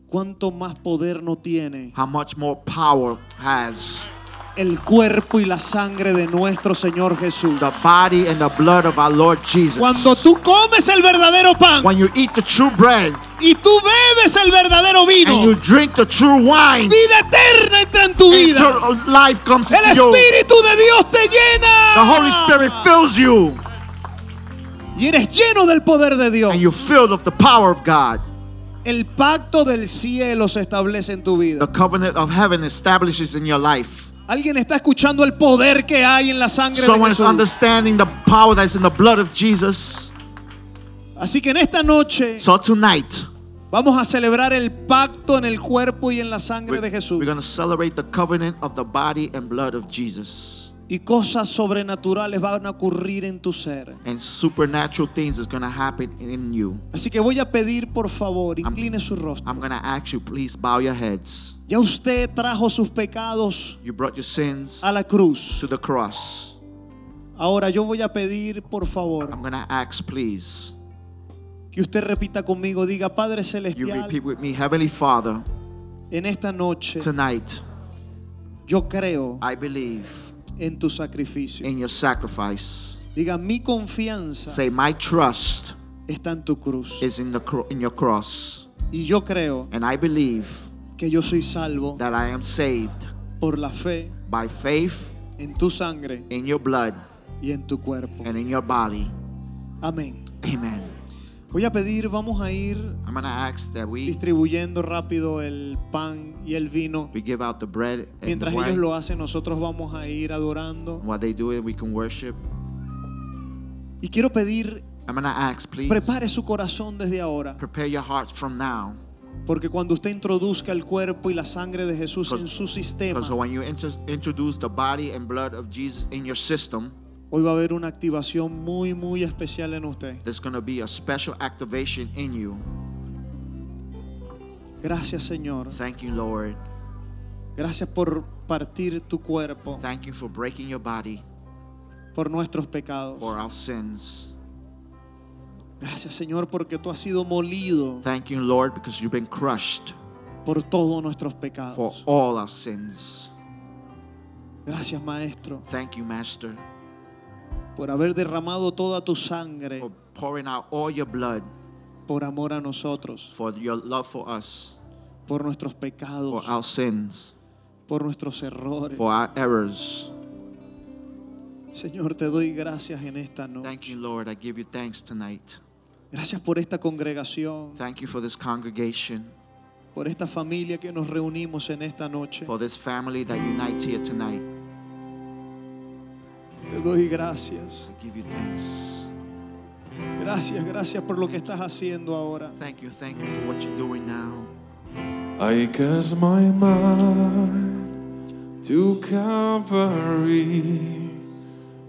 ¿cuánto más poder no tiene how much more power has el cuerpo y la sangre de nuestro Señor Jesús? the body and the blood of our Lord Jesus? Cuando tú comes el verdadero pan When you eat the true bread y tú bebes el verdadero vino, and you drink the true wine, vida eterna entra en tu vida. eternal life comes El. Espíritu de Dios te llena. The Holy Spirit fills you, Y eres lleno del poder de Dios. and you're filled of the power of God. El pacto del cielo se establece en tu vida. The covenant of heaven establishes in your life. Alguien está escuchando el poder que hay en la sangre Someone de is Jesús. understanding the power that's in the blood of Jesus. Así que en esta noche So tonight, vamos a celebrar el pacto en el cuerpo y en la sangre de Jesús. we're going to celebrate the covenant of the body and blood of Jesus. Y cosas sobrenaturales van a ocurrir en tu ser. And supernatural things is going to happen in you. Así que voy a pedir, por favor, incline su rostro. I'm going to ask you, please bow your heads. Ya usted trajo sus pecados You brought your sins a la cruz. to the cross. Ahora yo voy a pedir, por favor, I'm going to ask, please, que usted repita conmigo, diga, Padre you Celestial, repeat with me, Heavenly Father, en esta noche tonight yo creo I believe en tu sacrificio. in your sacrifice. Diga, mi confianza Say, my trust está en tu cruz. is in the cro- in your cross, Y yo creo and I believe que yo soy salvo that I am saved por la fe by faith en tu sangre in your blood y en tu cuerpo. and in your body. Amén. Amen. Voy a pedir, vamos a ir I'm gonna ask that we distribuyendo rápido el pan y el vino. we give out the bread and the Mientras ellos wine. lo hacen, nosotros vamos a ir adorando. While they do it, we can worship. Y quiero pedir, I'm gonna ask, please prepare su corazón desde ahora. prepare your from now, Porque cuando usted introduzca el cuerpo y la sangre de Jesús en su sistema, because when you inter- introduce the body and blood of Jesus in your system, hoy va a haber una activación muy, muy especial en usted. there's gonna be a special activation in you. Gracias, Señor. Thank you, Lord. Gracias por partir tu cuerpo Thank you for breaking your body por nuestros pecados. for our sins. Gracias, Señor, porque tú has sido molido Thank you, Lord, because you've been crushed por todos nuestros for pecados. all our sins. Gracias, Maestro, Thank you, Master, por haber derramado toda tu sangre for pouring out all your blood por amor a nosotros, for your love for us, por nuestros for pecados, our sins, por nuestros errores. for our errors. Señor, te doy gracias en esta Thank noche. you, Lord. I give you thanks tonight. Gracias por esta congregación, Thank you for this congregation, por esta familia que nos reunimos en esta noche. for this family that unites here tonight. Te doy gracias. I give you thanks. Gracias, gracias por lo que estás haciendo ahora. Thank you, thank you for what you're doing now. I cast my mind to Calvary,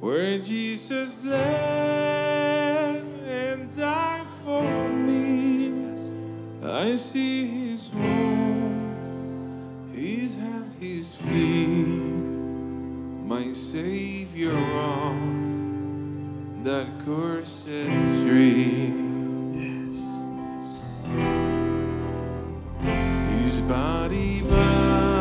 where Jesus bled and died for me. I see His wounds, His hands, His feet, my Savior on that cursed tree. His body body bound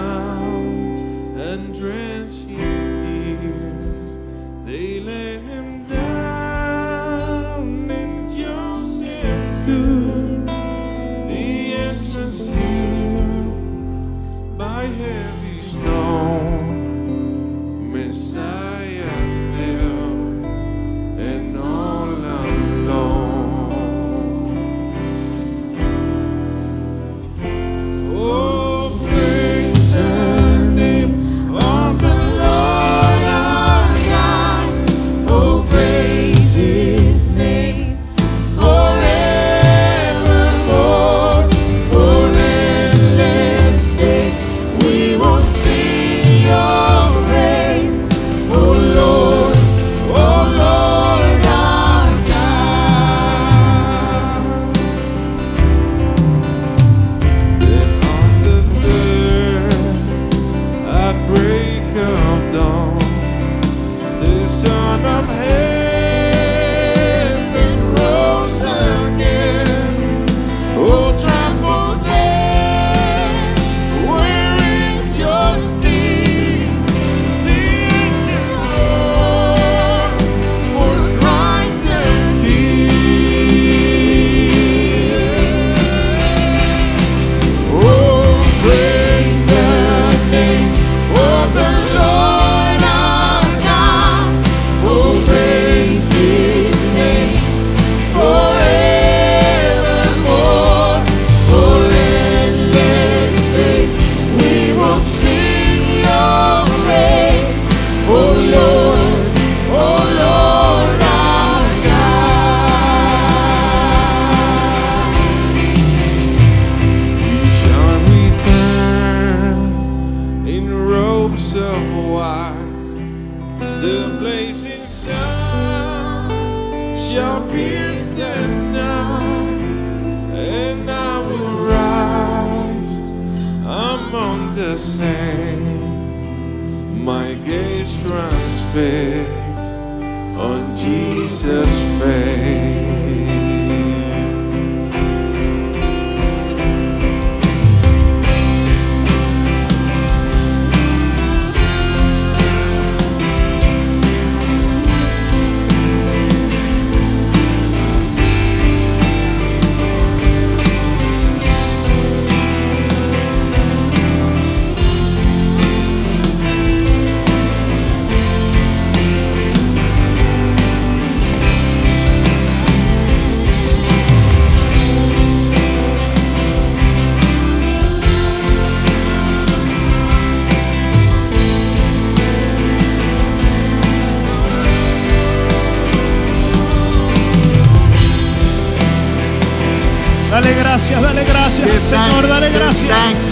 dale gracias, Give Señor, thanks, dale gracias. thanks.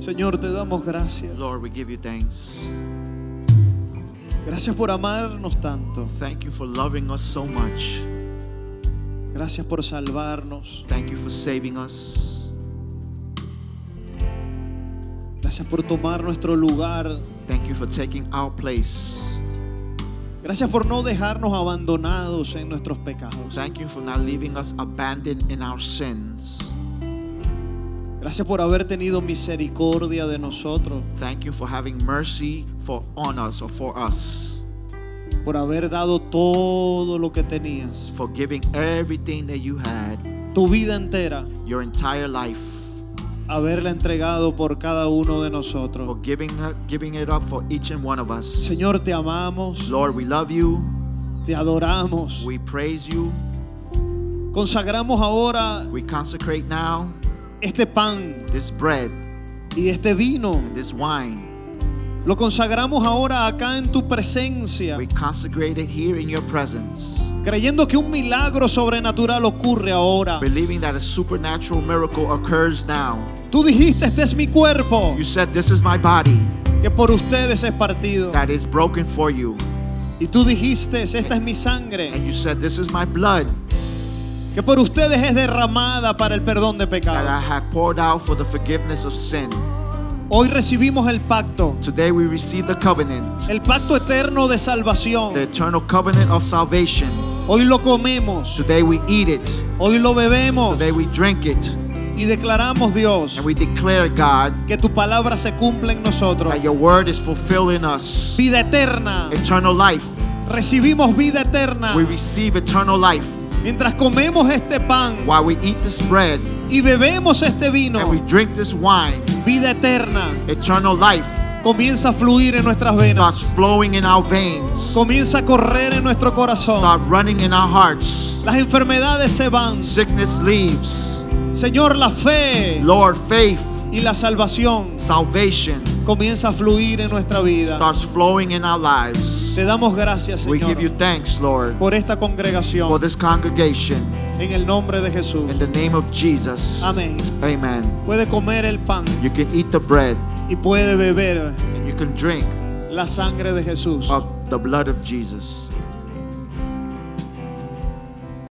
Señor, te damos gracias. Lord, we give you thanks. Gracias por amarnos tanto. Thank you for loving us so much. Gracias por salvarnos. Thank you for saving us. Gracias por tomar nuestro lugar. Thank you for taking our place. Gracias por no dejarnos abandonados en nuestros pecados. Thank you for not leaving us abandoned in our sins. Gracias por haber tenido misericordia de nosotros. Thank you for having mercy for on us or for us. Por haber dado todo lo que tenías. For giving everything that you had, Tu vida entera. your entire life. Haberla entregado por cada uno de For nosotros. giving giving it up for each and one of us. Señor, te amamos. Lord, we love you. Te adoramos. We praise you. Consagramos ahora We consecrate now este pan this bread, y este vino. this wine. Lo consagramos ahora acá en tu presencia. We consecrate it here in your presence, Creyendo que un milagro sobrenatural ocurre ahora. believing that a supernatural miracle occurs now. Tú dijiste, este es mi cuerpo, You said, This is my body que por ustedes es partido. that is broken for you. Y tú dijiste, esta es mi sangre, And you said, This is my blood que por ustedes es derramada para el perdón de that I pecados. have poured out for the forgiveness of sin. Hoy recibimos el pacto, Today we receive the covenant, el pacto eterno de salvación. the eternal covenant of salvation. Hoy lo comemos, Today we eat it. hoy lo bebemos Today we drink it. Y declaramos, Dios, And we declare, God, que tu palabra se cumple en nosotros. that your word is fulfilled in us. Vida eterna. Eternal life. Recibimos vida eterna. We receive eternal life. Mientras comemos este pan While we eat this bread y bebemos este and we vino, drink this wine, vida eterna eternal life comienza a fluir en nuestras venas. starts flowing in our veins, Comienza a correr en nuestro corazón. start running in our hearts. Las enfermedades se van. Sickness leaves. Señor, la fe Lord, faith, y la salvación salvation comienza a fluir en nuestra vida. starts flowing in our lives. Te damos gracias, We give you Señor, thanks, Lord, por esta for congregación. this congregation. En el nombre de Jesús. In the name of Jesus. Amén. Amen. Puede comer el pan You can eat the bread y puede beber and you can drink la sangre de Jesús. of the blood of Jesus.